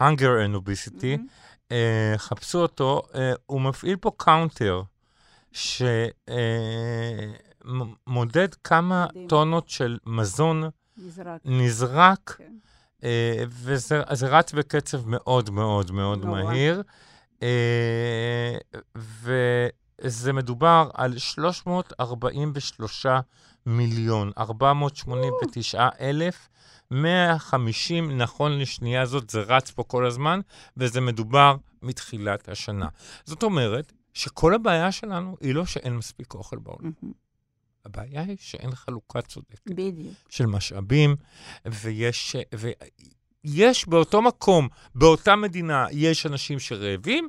Hunger and Obesity, מהמם. אה, חפשו אותו, אה, הוא מפעיל פה counter שמודד כמה מדהים. טונות של מזון נזרק. נזרק, כן. אה, וזה זה רץ בקצב מאוד מאוד מאוד נורא. מהיר. אה, וזה מדובר על 343 מיליון, 489 אלף, 150 נכון לשנייה זאת, זה רץ פה כל הזמן, וזה מדובר מתחילת השנה. זאת אומרת שכל הבעיה שלנו היא לא שאין מספיק אוכל בעולם. הבעיה היא שאין חלוקה צודקת. בדיוק. של משאבים, ויש, ויש באותו מקום, באותה מדינה, יש אנשים שרעבים,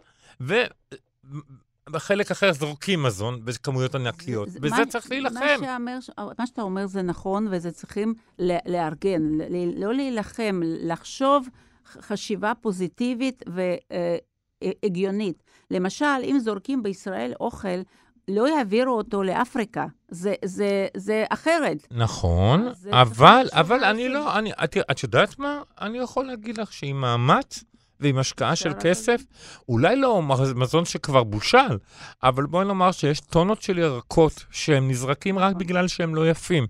ובחלק אחר זורקים מזון בכמויות ענקיות. זה- בזה מה- צריך מה, להילחם. שאמר, מה שאתה אומר זה נכון, וזה צריכים לארגן, ל- לא להילחם, לחשוב חשיבה פוזיטיבית והגיונית. למשל, אם זורקים בישראל אוכל, לא יעבירו אותו לאפריקה. זה, זה, זה אחרת. נכון, זה אבל, אבל מה אני. לא, אני, את, את יודעת מה? אני יכול להגיד לך שעם מאמץ ועם השקעה של כסף, אולי לא מזון שכבר בושל, אבל בואי נאמר שיש טונות של ירקות שהם נזרקים רק נכון. בגלל שהם לא יפים,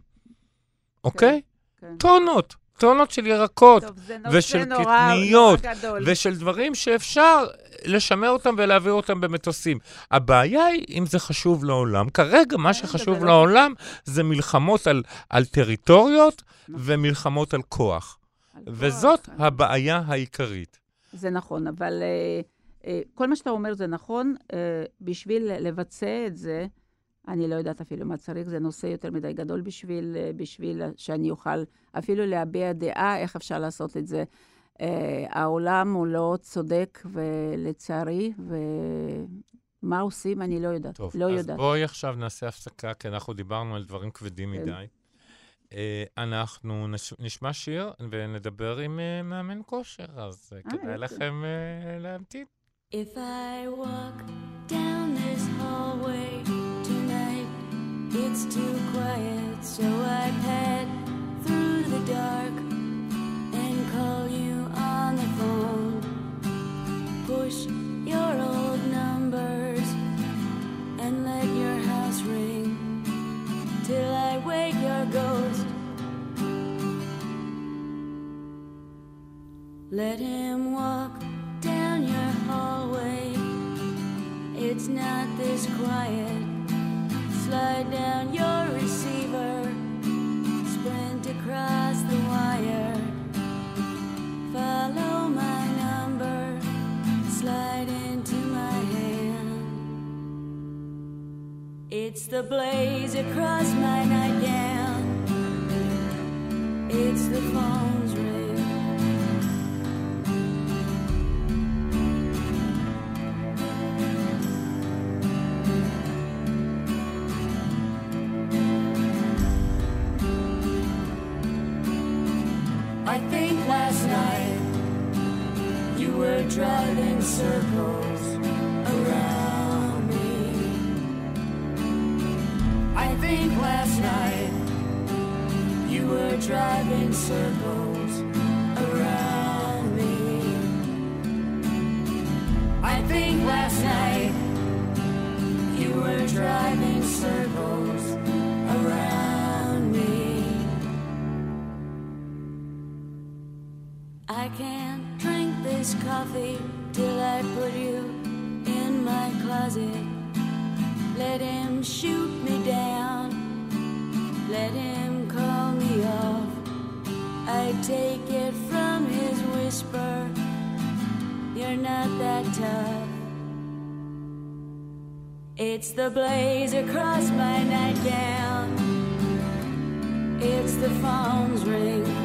אוקיי? כן. טונות, טונות של ירקות. טוב, זה ושל קטניות. ושל דברים שאפשר לשמר אותם ולהעביר אותם במטוסים. הבעיה היא אם זה חשוב לעולם. כרגע מה כן, שחשוב לא- לעולם זה מלחמות על, על טריטוריות ומלחמות על כוח. על כוח, וזאת על- הבעיה העיקרית. זה נכון, אבל אה, אה, כל מה שאתה אומר זה נכון. אה, בשביל לבצע את זה, אני לא יודעת אפילו מה צריך, זה נושא יותר מדי גדול בשביל, אה, בשביל שאני אוכל אפילו להביע דעה איך אפשר לעשות את זה. אה, העולם הוא לא צודק, ולצערי, ומה עושים, אני לא יודעת. טוב, לא אז יודעת. בואי עכשיו נעשה הפסקה, כי אנחנו דיברנו על דברים כבדים כן. מדי. אה, אנחנו נש- נשמע שיר ונדבר עם אה, מאמן כושר, אז אה, כדאי. לכם אה, להמתין. If I walk down this hallway tonight, it's too quiet, so I pad through the dark and call you on the phone. Push your old numbers and let your house ring till I wake your ghost. Let him walk down your hallway. It's not this quiet. Slide down your receiver. Sprint across the wire. Follow my number. Slide into my hand. It's the blaze across my nightgown. It's the phone's ring. Circles around me. I think last night you were driving circles around me. I think last night you were driving circles around me. I can't drink this coffee till I put you in my closet. Let him shoot me down. Let him call me off. I take it from his whisper. You're not that tough. It's the blaze across my nightgown. It's the phone's ring.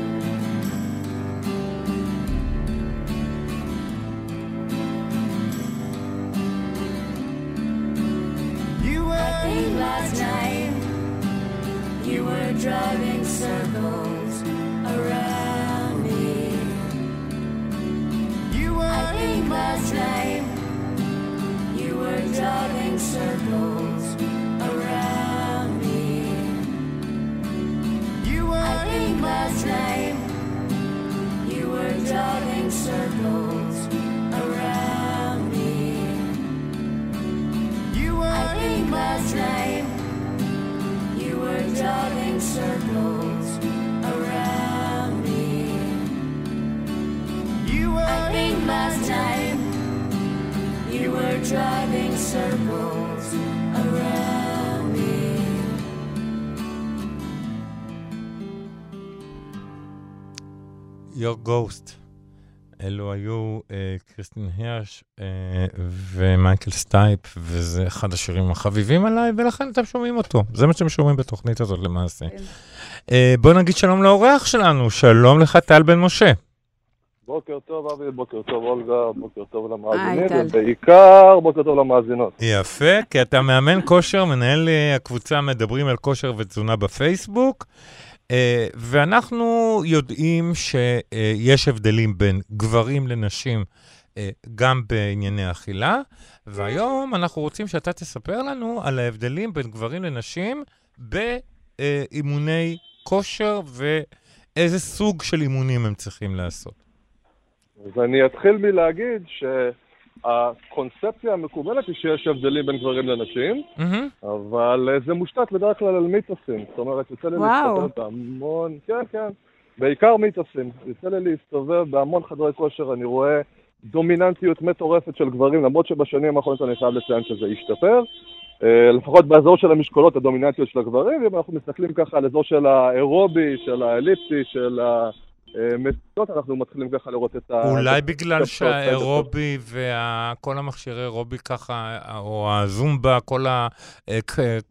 Last night you were driving circles around me. you I think last night you were driving circles around me. you I think last night you were driving circles were last night you were driving circles around me. you I think last night you were driving circles around me. Your Ghost. אלו היו אה, קריסטין הירש אה, ומייקל סטייפ, וזה אחד השירים החביבים עליי, ולכן אתם שומעים אותו. זה מה שאתם שומעים בתוכנית הזאת למעשה. אה, בוא נגיד שלום לאורח שלנו, שלום לך טל בן משה. בוקר טוב, אבי, בוקר טוב, אולגה, בוקר טוב למאזינים. ובעיקר בוקר טוב למאזינות. יפה, כי אתה מאמן כושר, מנהל אה, הקבוצה מדברים על כושר ותזונה בפייסבוק, ואנחנו יודעים שיש הבדלים בין גברים לנשים אה, גם בענייני אכילה, והיום אנחנו רוצים שאתה תספר לנו על ההבדלים בין גברים לנשים באימוני כושר ואיזה סוג של אימונים הם צריכים לעשות. אז אני אתחיל מלהגיד שהקונספציה המקובלת היא שיש הבדלים בין גברים לנשים, מהמם. אבל אה, זה מושתת בדרך כלל על מיתוסים. זאת אומרת, יוצא לי. להסתובב בהמון, כן, כן, בעיקר מיתוסים. יוצא לי להסתובב בהמון חדרי כושר, אני רואה דומיננטיות מטורפת של גברים, למרות שבשנים האחרונות אני חייב לציין שזה השתפר. אה, לפחות באזור של המשקולות, הדומיננטיות של הגברים, ואם אנחנו מסתכלים ככה על אזור של האירובי, של האליפטי, של המסילות, אנחנו מתחילים ככה לראות את ה... אולי בגלל. שהאירובי וכל המכשירי אירובי ככה, או הזומבה, כל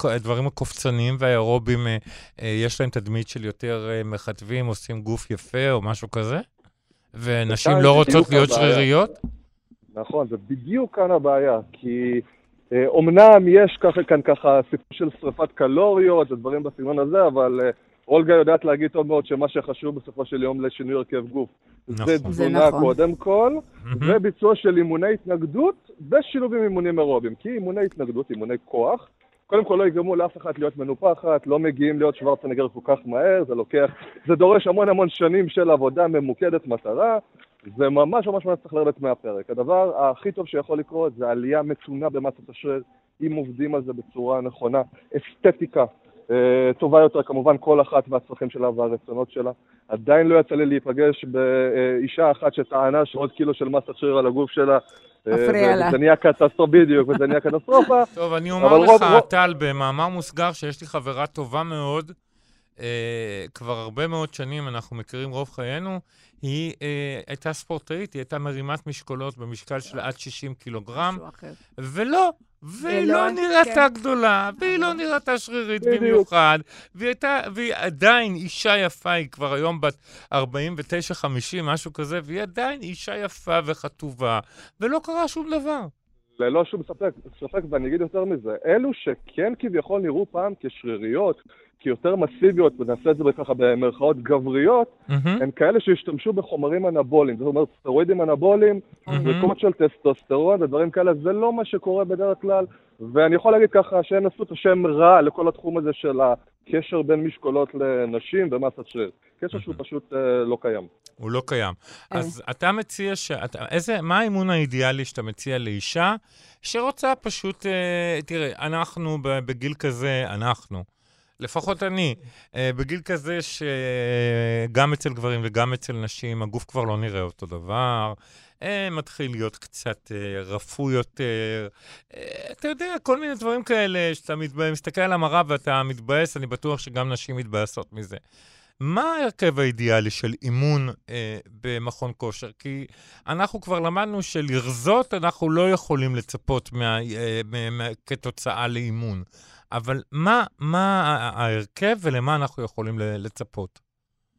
הדברים הקופצניים והאירובים, אה, אה, יש להם תדמית של יותר אה, מכתבים, עושים גוף יפה או משהו כזה? ונשים לא רוצות להיות. שריריות? נכון, זה בדיוק כאן הבעיה, כי אה, אומנם יש ככה כאן ככה סיפור של שריפת קלוריות ודברים בסגנון הזה, אבל אה, אולגה יודעת להגיד טוב מאוד שמה שחשוב בסופו של יום לשינוי הרכב גוף. נכון. זה תזונה נכון. קודם כל. וביצוע של אימוני התנגדות בשילוב עם אימונים אירובים. כי אימוני התנגדות, אימוני כוח, קודם כל לא יגרמו לאף אחד להיות מנופחת, לא מגיעים להיות שוורצנגר כל כך מהר, זה לוקח, זה דורש המון המון שנים של עבודה ממוקדת מטרה, זה ממש ממש ממש צריך לרדת מהפרק. הדבר הכי טוב שיכול לקרות זה עלייה מתונה במסת השריר, אם עובדים על זה בצורה נכונה, אסתטיקה. אה, טובה יותר, כמובן כל אחת והצרכים שלה והרצונות שלה. עדיין לא יצא לי להיפגש באישה אחת שטענה שעוד קילו של מסת שריר על הגוף שלה. אה, מפריע לה. וזה נהיה קטסטרופה, בדיוק, וזה נהיה קטסטרופה. טוב, אני אומר אבל לך, טל, במאמר מוסגר, שיש לי חברה טובה מאוד, אה, כבר הרבה מאוד שנים, אנחנו מכירים רוב חיינו, היא אה, הייתה ספורטאית, היא הייתה מרימת משקולות במשקל של עד 60 קילוגרם. ולא, והיא לא נראתה כן. גדולה, והיא לא נראתה שרירית. במיוחד, והיא הייתה, והיא עדיין אישה יפה, היא כבר היום בת 49-50, משהו כזה, והיא עדיין אישה יפה וחטובה, ולא קרה שום דבר. ללא שום ספק, ספק, ואני אגיד יותר מזה, אלו שכן כביכול נראו פעם כשריריות, כיותר מסיביות, ונעשה את זה ככה במרכאות גבריות, מהמם. הם כאלה שהשתמשו בחומרים אנבוליים, זאת אומרת סטרואידים אנבוליים, מהמם. זריקות של טסטוסטרון ודברים כאלה, זה לא מה שקורה בדרך כלל, ואני יכול להגיד ככה שהם עשו את השם רע לכל התחום הזה של קשר בין משקולות לנשים ומסת שריר. קשר שהוא פשוט אה, לא קיים. הוא לא קיים. אה. אז אתה מציע ש... אתה, איזה, מה האימון האידיאלי שאתה מציע לאישה שרוצה פשוט... אה, תראה, אנחנו בגיל כזה, אנחנו, לפחות אני, אה, בגיל כזה שגם אצל גברים וגם אצל נשים, הגוף כבר לא נראה אותו דבר. אה, מתחיל להיות קצת אה, רפוי יותר. אתה יודע, כל מיני דברים כאלה, שאתה. מסתכל על המראה ואתה מתבאס, אני בטוח שגם נשים מתבאסות מזה. מה ההרכב האידיאלי של אימון אה, במכון כושר? כי אנחנו כבר למדנו שלרזות אנחנו לא יכולים לצפות מה, אה, מה, כתוצאה לאימון. אבל מה, מה ההרכב ולמה אנחנו יכולים לצפות?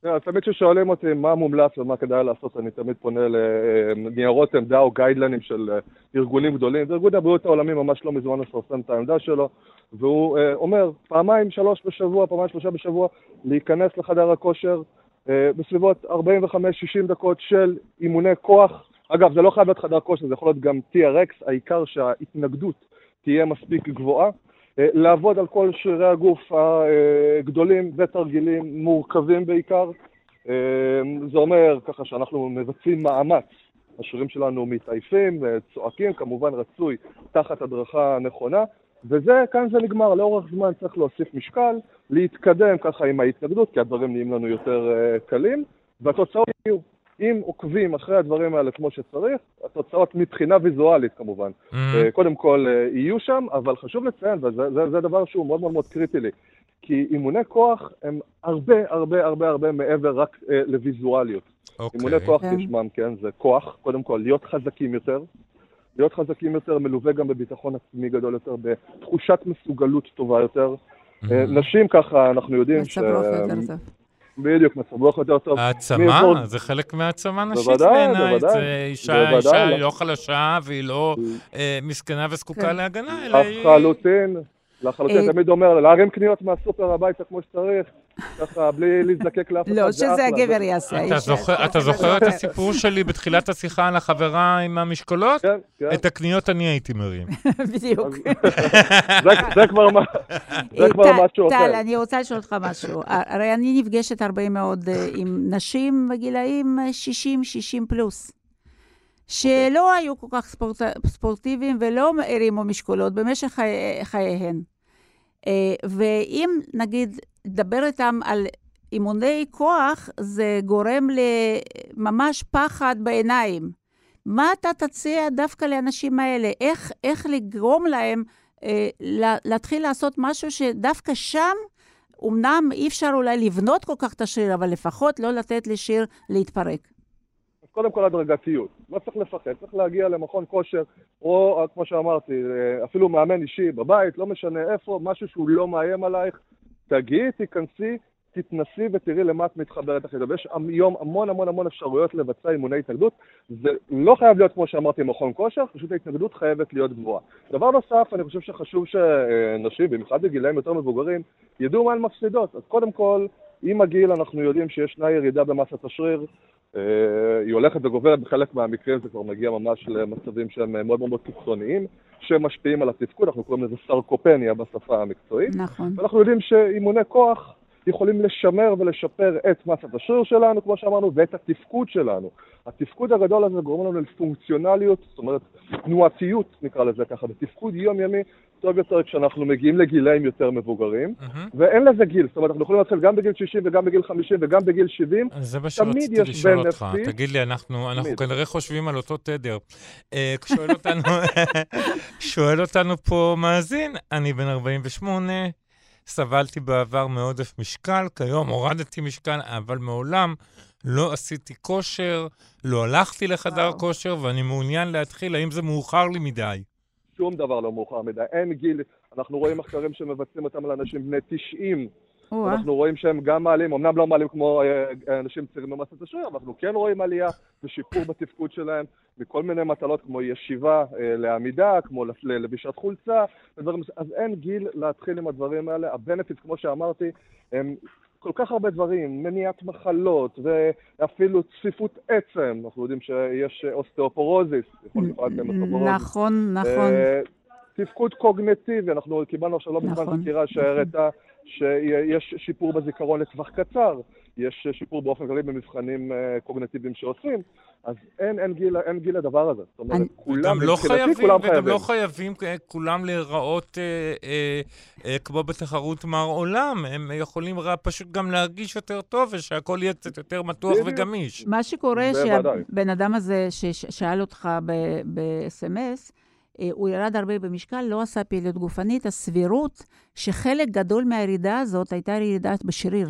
תראה, תמיד כששואלים אותי מה מומלץ ומה כדאי לעשות, אני תמיד פונה לניירות עמדה או גיידלנים של אה, ארגונים גדולים. וארגון הבריאות העולמי ממש לא מזמן מפרסם את העמדה שלו, והוא אה, אומר פעמיים, שלוש בשבוע, פעמיים, שלושה בשבוע, להיכנס לחדר הכושר אה, בסביבות 45-60 דקות של אימוני כוח. אגב, זה לא חייב להיות חדר כושר, זה יכול להיות גם TRX, העיקר שההתנגדות תהיה מספיק גבוהה. אה, לעבוד על כל שרירי הגוף הגדולים ותרגילים מורכבים בעיקר. אה, זה אומר ככה שאנחנו מבצעים מאמץ. השרירים שלנו מתעייפים, אה, צועקים, כמובן רצוי תחת הדרכה נכונה, וזה, כאן זה נגמר. לאורך זמן צריך להוסיף משקל, להתקדם ככה עם ההתנגדות, כי הדברים נהיים לנו יותר קלים, והתוצאות יהיו. אם עוקבים אחרי הדברים האלה כמו שצריך, התוצאות מבחינה ויזואלית כמובן, Mm, אה, קודם כל אה, יהיו שם, אבל חשוב לציין, וזה זה, זה דבר שהוא מאוד מאוד מאוד קריטי לי, כי אימוני כוח הם הרבה הרבה הרבה הרבה מעבר רק אה, לוויזואליות. אוקיי. אימוני כוח כן. כשמם, כן, זה כוח, קודם כל להיות חזקים יותר, להיות חזקים יותר מלווה גם בביטחון עצמי גדול יותר, בתחושת מסוגלות טובה יותר. אה, מהמם. נשים ככה, אנחנו יודעים טוב. בדיוק, מצב רוח יותר טוב. העצמה, מאזור- זה חלק מהעצמה נשית בוודאי, בעיניי. בוודאי. זה אישה, בוודאי, אישה לא. היא לא חלשה והיא לא אה, מסכנה וזקוקה כן. להגנה, אלא היא... לחלוטין, לחלוטין, אה, תמיד אומר, להרים קניות מהסופר הביתה כמו שצריך, ככה, בלי להזדקק לאף אחד, לא, זה שזה. הגבר זה- יעשה. אתה זוכר- יעשה. אתה זוכר את הסיפור שלי בתחילת השיחה על החברה עם המשקולות? כן, כן. את הקניות אני הייתי מרים. בדיוק. זה- זה כבר טל- משהו טל, אחר. אני רוצה לשאול אותך משהו. הרי אני נפגשת הרבה מאוד אה, עם נשים בגילאים אה, 60-60 פלוס, שלא היו כל כך ספורט, ספורטיביים ולא הרימו משקולות במשך חי, חייהן. אה, ואם נגיד, לדבר איתם על אימוני כוח, זה גורם לממש פחד בעיניים. מה אתה תציע דווקא לאנשים האלה? איך, איך לגרום להם אה, לה- להתחיל לעשות משהו שדווקא שם, אמנם אי אפשר אולי לבנות כל כך את השריר, אבל לפחות לא לתת לשיר להתפרק. קודם כל הדרגתיות. לא צריך לפחד, צריך להגיע למכון כושר, או כמו שאמרתי, אפילו מאמן אישי בבית, לא משנה איפה, משהו שהוא לא מאיים עלייך. תגיעי, תיכנסי, תתנסי ותראי למה את מתחברת הכי טוב. יש היום המון המון המון אפשרויות לבצע אימוני התנגדות. זה לא חייב להיות, כמו שאמרתי, מכון כושר, פשוט ההתנגדות חייבת להיות גבוהה. דבר נוסף, אני חושב שחשוב שנשים, במיוחד בגילאים יותר מבוגרים, ידעו מה הן מפסידות. אז קודם כל, עם הגיל אנחנו יודעים שישנה ירידה במסת השריר, היא הולכת וגוברת, בחלק מהמקרים זה כבר מגיע ממש למצבים שהם אה, מאוד מאוד קיצוניים, שמשפיעים על התפקוד, אנחנו קוראים לזה סרקופניה בשפה המקצועית. נכון. ואנחנו יודעים שאימוני כוח יכולים לשמר ולשפר את מסת השריר שלנו, כמו שאמרנו, ואת התפקוד שלנו. התפקוד הגדול הזה גורם לנו לפונקציונליות, זאת אומרת, תנועתיות, נקרא לזה ככה, בתפקוד יומיומי טוב יותר כשאנחנו מגיעים לגילאים יותר מבוגרים, מהמם. ואין לזה גיל, זאת אומרת, אנחנו יכולים להתחיל גם בגיל 60 וגם בגיל 50 וגם בגיל 70. אז זה מה שרציתי לשאול אותך. benefit. תגיד לי, אנחנו אנחנו. כנראה חושבים על אותו תדר. אה, שואל אותנו- שואל אותנו פה מאזין, אני בן 48, סבלתי בעבר מעודף משקל, כיום הורדתי משקל, אבל מעולם לא עשיתי כושר, לא הלכתי לחדר. כושר, ואני מעוניין להתחיל, האם זה מאוחר לי מדי? שום דבר לא מאוחר מדי, אין גיל, אנחנו רואים מחקרים שמבצעים אותם על אנשים בני 90, או-אה. אנחנו רואים שהם גם מעלים, אמנם לא מעלים כמו אה, אנשים צעירים במסת השריר, אבל אנחנו כן רואים עלייה ושיפור בתפקוד שלהם מכל מיני מטלות כמו ישיבה אה, לעמידה, כמו ללבישת חולצה, ודברים, אז אין גיל להתחיל עם הדברים האלה. ה benefit, כמו שאמרתי, הם כל כך הרבה דברים, מניעת מחלות ואפילו צפיפות עצם, אנחנו יודעים שיש אוסטאופורוזיס, יכול להיות גם אוסטאופורוזיס. נכון, נכון. אה, תפקוד קוגנטיבי, אנחנו קיבלנו עכשיו לא מזמן נכון. סקירה שהראתה שיש שיפור בזיכרון לטווח קצר, יש שיפור באופן כללי במבחנים אה, קוגנטיביים שעושים, אז אין, אין, גיל, אין גיל לדבר הזה. זאת אומרת, אני- כולם, לא מבחינתי חייבים, כולם וגם חייבים. לא חייבים אה, כולם להיראות אה, אה, אה, כמו בתחרות מר עולם. הם יכולים רק פשוט גם להרגיש יותר טוב, ושהכול יהיה קצת יותר מתוח. וגמיש. מה שקורה, בוודאי. שהבן אדם הזה ששאל אותך ב-SMS, הוא ירד הרבה במשקל, לא עשה פעילות גופנית, הסבירות שחלק גדול מהירידה הזאת הייתה ירידה בשריר.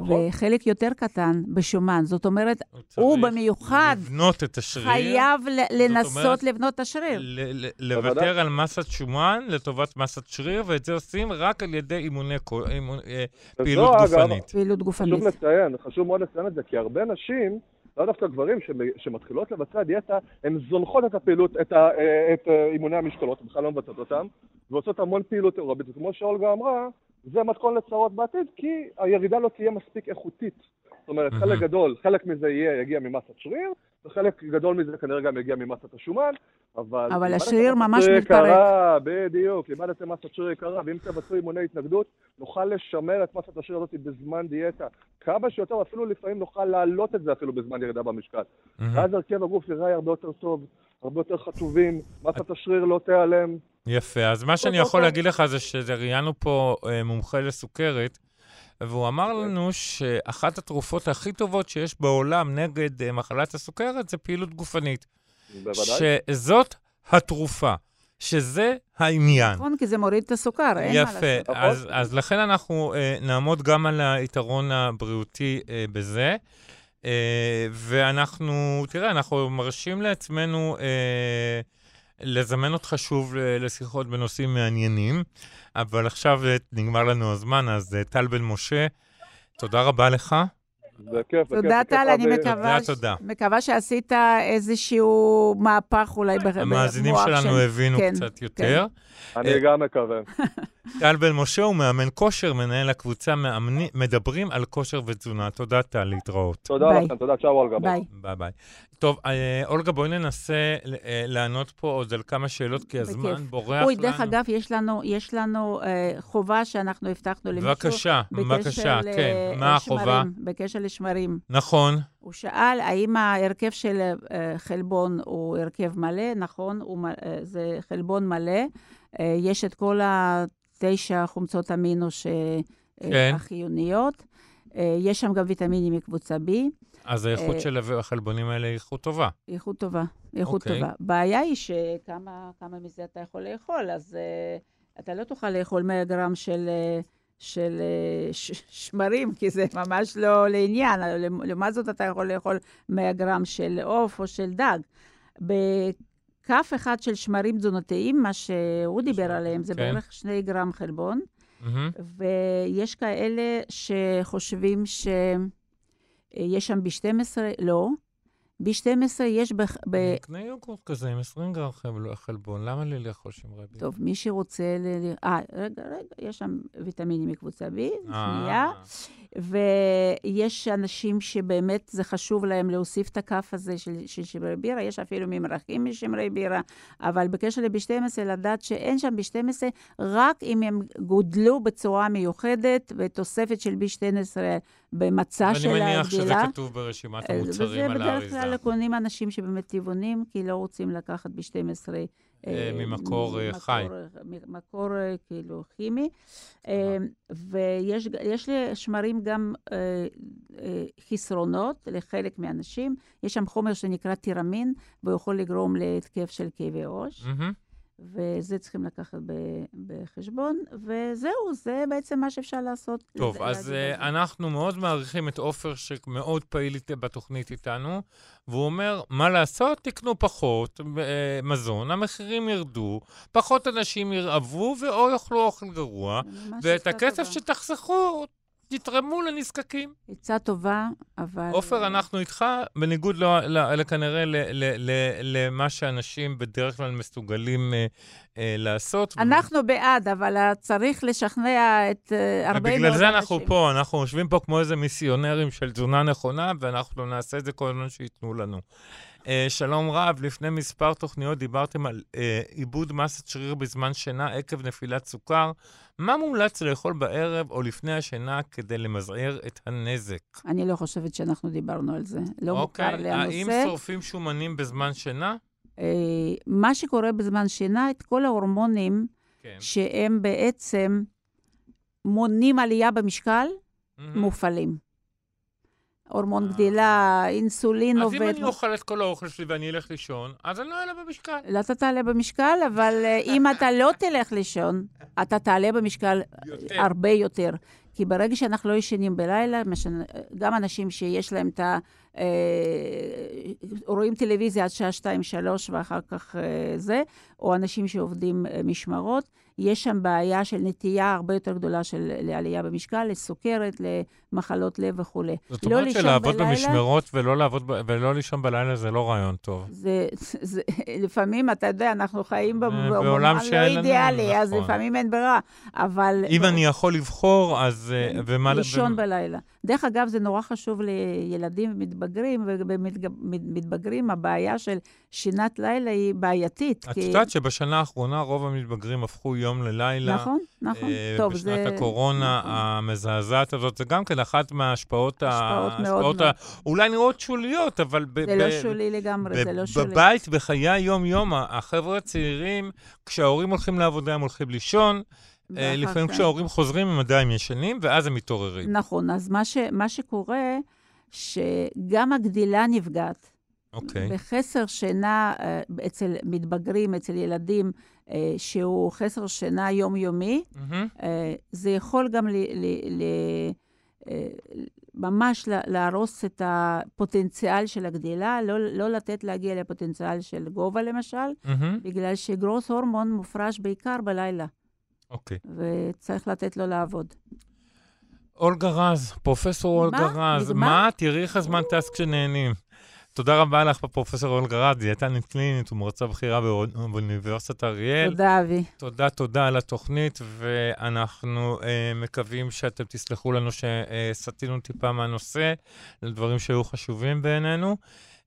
נכון. וחלק יותר קטן בשומן. זאת אומרת, הוא במיוחד לבנות את השריר. חייב לנסות אומרת, לבנות את השריר. ל- ל- בוודאי. לוותר על מסת שומן לטובת מסת שריר, ואת זה עושים רק על ידי אימוני אימון- אה, פעילות אגב, גופנית. פעילות גופנית. חשוב לציין, חשוב מאוד לציין את זה, כי הרבה נשים, לא דווקא גברים שמ- שמתחילות לבצע דיאטה, הן זונחות את הפעילות, את, ה, אה, את אה, אימוני המשקלות, בכלל לא מבצעות אותם, ועושות המון פעילות אירובית, וכמו שאולגה אמרה, זה מתכון לצרות בעתיד, כי הירידה לא תהיה מספיק איכותית. זאת אומרת. חלק גדול, חלק מזה יהיה, יגיע ממסת שריר, וחלק גדול מזה כנראה גם יגיע ממסת השומן, אבל... אבל השריר ממש מתפרק. יקרה, בדיוק, לימדתם מסת שריר יקרה, ואם תבצעו אימוני התנגדות, נוכל לשמר את מסת השריר הזאת בזמן דיאטה. כמה שיותר, אפילו לפעמים נוכל להעלות את זה אפילו בזמן ירידה במשקל. ואז הרכב הגוף ייראה הרבה יותר טוב, הרבה יותר חטובים, מסת השריר לא תיעלם. יפה, אז מה שאני יכול טוב. להגיד לך זה שראיינו פה אה, מומחה לסוכרת, והוא אמר לנו שאחת התרופות הכי טובות שיש בעולם נגד אה, מחלת הסוכרת זה פעילות גופנית. בוודאי. שזאת התרופה, שזה העניין. נכון, כי זה מוריד את הסוכר, אין מה לעשות. יפה, נכון. אז, אז לכן אנחנו אה, נעמוד גם על היתרון הבריאותי אה, בזה. אה, ואנחנו, תראה, אנחנו מרשים לעצמנו אה, לזמן אותך שוב ל- לשיחות בנושאים מעניינים, אבל עכשיו אה, נגמר לנו הזמן, אז אה, טל בן משה, תודה רבה לך. זה כיף, זה כיף, תודה, טל, אני מקווה, שעשית איזשהו מהפך אולי במוח המאזינים של- שלנו הבינו כן, קצת יותר. אני גם מקווה. טל בן משה הוא מאמן כושר, מנהל הקבוצה מאמני- מדברים על כושר ותזונה. תודה, טל, להתראות. תודה ביי. לכם, תודה, צ'או אולגה. ביי. ביי ביי. טוב, אה, אולגה, בואי ננסה אה, לענות פה עוד על כמה שאלות, כי הזמן בכיף. בורח לנו. אוי, דרך אגב, יש לנו, יש לנו אה, חובה שאנחנו הבטחנו למישהו. בבקשה, בבקשה, כן. מה החובה? בקשר לשמרים. נכון, הוא שאל האם ההרכב של אה, חלבון הוא הרכב מלא, נכון, הוא, אה, זה חלבון מלא. אה, יש את כל התשע חומצות אמינו ש- כן. החיוניות. יש שם גם ויטמינים מקבוצה B, אז האיכות של החלבונים האלה היא איכות טובה. איכות טובה, איכות אוקיי. טובה. בעיה היא שכמה כמה מזה אתה יכול לאכול, אז uh, אתה לא תוכל לאכול 100 גרם של, של אה, ש- שמרים, כי זה ממש לא לעניין. לעומת זאת, אתה יכול לאכול 100 גרם של עוף או של דג. בכף אחד של שמרים תזונתיים, מה שהוא דיבר עליהם, זה כן. בערך 2 גרם חלבון. מהמם. ויש כאלה שחושבים שיש שם B12, לא. B12 יש ב... ב... אני אקנה יוגורט כזה עם 20 גרם חל- חלבון, למה לי לאכול שמרי בי? טוב, מי שרוצה... ל... ל- אה, רגע, רגע, יש שם ויטמינים מקבוצה B, אה, שנייה. ויש אנשים שבאמת זה חשוב להם להוסיף את הכף הזה של, של שמרי בירה, יש אפילו ממרחים משמרי בירה, אבל בקשר ל-B12, לדעת שאין שם B12, רק אם הם גודלו בצורה מיוחדת, ותוספת של B12 במצע של ואני מניח שזה. כתוב ברשימת אה, המוצרים על וזה בדרך האריזה. כלל קונים אנשים שבאמת טבעונים, כי לא רוצים לקחת ב-12... אה, ממקור, אה, חי. מקור כאילו כימי. ויש לשמרים גם חסרונות לחלק מהאנשים. יש שם חומר שנקרא טירמין, והוא יכול לגרום להתקף של כאבי ראש. וזה צריכים לקחת בחשבון. וזהו, זה בעצם מה שאפשר לעשות. טוב, אז uh, זה. אנחנו מאוד מעריכים את עופר, שמאוד פעיל בתוכנית איתנו, והוא אומר, מה לעשות? תקנו פחות uh, מזון, המחירים ירדו, פחות אנשים ירעבו ואו יאכלו אוכל גרוע, ואת הכסף. שתחסכו, תתרמו לנזקקים. עצה טובה, אבל... עופר, אנחנו איתך, בניגוד ל- ל- לכנראה ל- ל- ל- למה שאנשים בדרך כלל מסוגלים אה, אה, לעשות. אנחנו בעד, אבל צריך לשכנע את אה, הרבה מאוד אנשים. ובגלל זה אנחנו פה, אנחנו יושבים פה כמו איזה מיסיונרים של תזונה נכונה, ואנחנו נעשה את זה כל הזמן שייתנו לנו. אה, שלום רב, לפני מספר תוכניות דיברתם על אה, עיבוד מסת שריר בזמן שינה עקב נפילת סוכר. מה מומלץ לאכול בערב או לפני השינה כדי למזער את הנזק? אני לא חושבת שאנחנו דיברנו על זה. לא אוקיי, מוכר לי האם הנושא. שורפים שומנים בזמן שינה? אה, מה שקורה בזמן שינה, את כל ההורמונים כן. שהם בעצם מונעים עלייה במשקל, מהמם. מופעלים. הורמון אה. גדילה, אינסולין אז עובד. אם אני אוכל את כל האוכל שלי ואני אלך לישון, אז אני לא אעלה במשקל. לא אתה תעלה במשקל, אבל אה, אם אתה לא תלך לישון, אתה תעלה במשקל. הרבה יותר. כי ברגע שאנחנו לא ישנים בלילה, גם אנשים שיש להם את ה... אה, רואים טלוויזיה עד שעה 2-3 ואחר כך זה, או אנשים שעובדים משמרות, יש שם בעיה של נטייה הרבה יותר גדולה של לעלייה במשקל, לסוכרת, למחלות לב וכולי. זאת לא אומרת שלעבוד בלילה- במשמרות ולא לעבוד ב- ולא לישון בלילה זה לא רעיון טוב. זה, זה, לפעמים, אתה יודע, אנחנו חיים ב- אה, בעולם לא אידיאלי, אז נכון. לפעמים אין ברירה, אבל... אם אני יכול לבחור, אז... אה, ומה... לישון ו- בלילה. דרך אגב, זה נורא חשוב לילדים ומתבגרים, ובמתבגרים הבעיה של שינת לילה היא בעייתית. את כי- יודעת שבשנה האחרונה רוב המתבגרים הפכו יום ללילה. נכון, נכון. אה, טוב, בשנת זה... הקורונה נכון. המזעזעת הזאת, זה גם כן אחת מההשפעות, ה- השפעות מאוד ההשפעות ה- מאוד. אולי נראות שוליות, אבל... ב- זה ב- לא שולי לגמרי, ב- זה לא שולי. בבית, בחיי היום-יום, ה- החבר'ה הצעירים, כשההורים הולכים לעבודה, הם הולכים לישון. אה, לפעמים כך- כשההורים חוזרים, הם עדיין ישנים, ואז הם מתעוררים. נכון, אז מה, ש... מה שקורה, שגם הגדילה נפגעת. אוקיי. וחסר שינה אה, אצל מתבגרים, אצל ילדים, שהוא חסר שינה יומיומי. אה, זה יכול גם ל, ל, ל, אה, ממש לה- להרוס את הפוטנציאל של הגדילה, לא, לא לתת להגיע לפוטנציאל של גובה למשל, מהמם. בגלל שגרוס הורמון מופרש בעיקר בלילה, אוקיי. וצריך לתת לו לעבוד. אולגה רז, פרופסור אולגה רז? מה? תראי איך הזמן טס כשנהנים. תודה רבה לך, פרופסור אולגה רז, דיאטנית קלינית ומרצה בכירה באו- באוניברסיטת אריאל. תודה, אבי. תודה, תודה על התוכנית, ואנחנו אה, מקווים שאתם תסלחו לנו שסטינו טיפה מהנושא, לדברים שהיו חשובים בעינינו.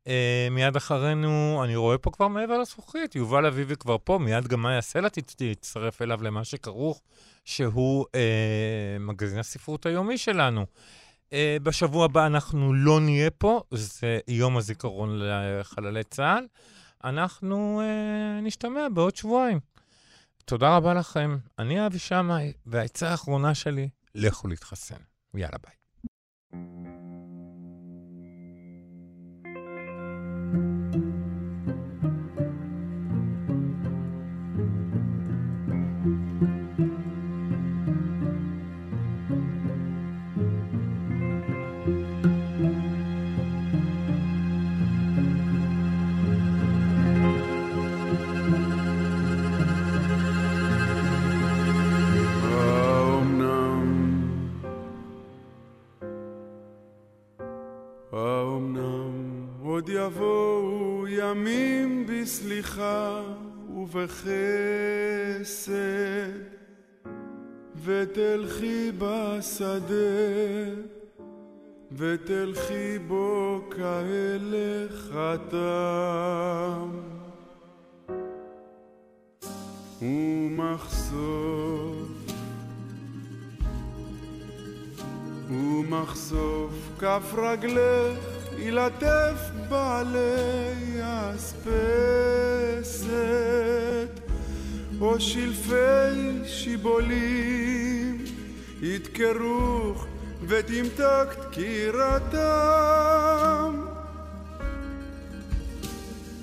אה, מיד אחרינו, אני רואה פה כבר מעבר לזכוכית, יובל אביבי כבר פה, מיד גם מאיה סלע תצ- תצטרף אליו למה שכרוך, שהוא אה, מגזין הספרות היומי שלנו. אה, בשבוע הבא אנחנו לא נהיה פה, זה יום הזיכרון לחללי צה"ל. אנחנו אה, נשתמע בעוד שבועיים. תודה רבה לכם. אני אבי שמאי, והעצה האחרונה שלי, לכו להתחסן. יאללה ביי. ובחסד ותלכי בשדה ותלכי בו כהלך חתם ומחשוף ומחשוף כף רגלך ילטף בעלי אספסת או שלפי שיבולים ידקרוך ותמתק דקירתם.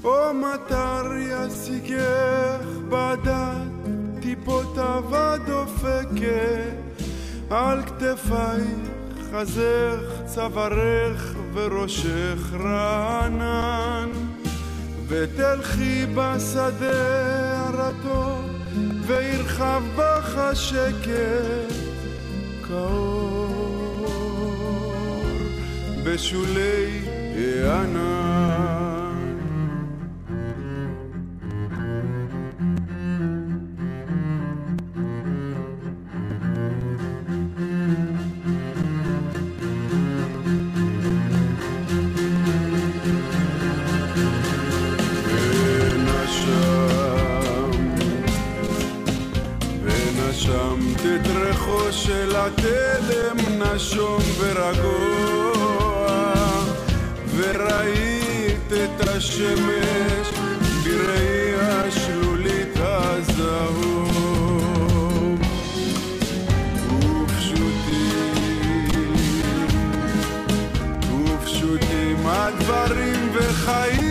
או מטר ישיגך בדת טיפותיו הדופקת על כתפייך חזך צווארך וראשך רענן. ותלכי בשדה הרטוב וירחב בך השקט כאור. בשולי הענן התלם נשום ורגוע וראית את השמש בראי השלולית הזהוב ופשוטים ופשוטים הדברים וחיים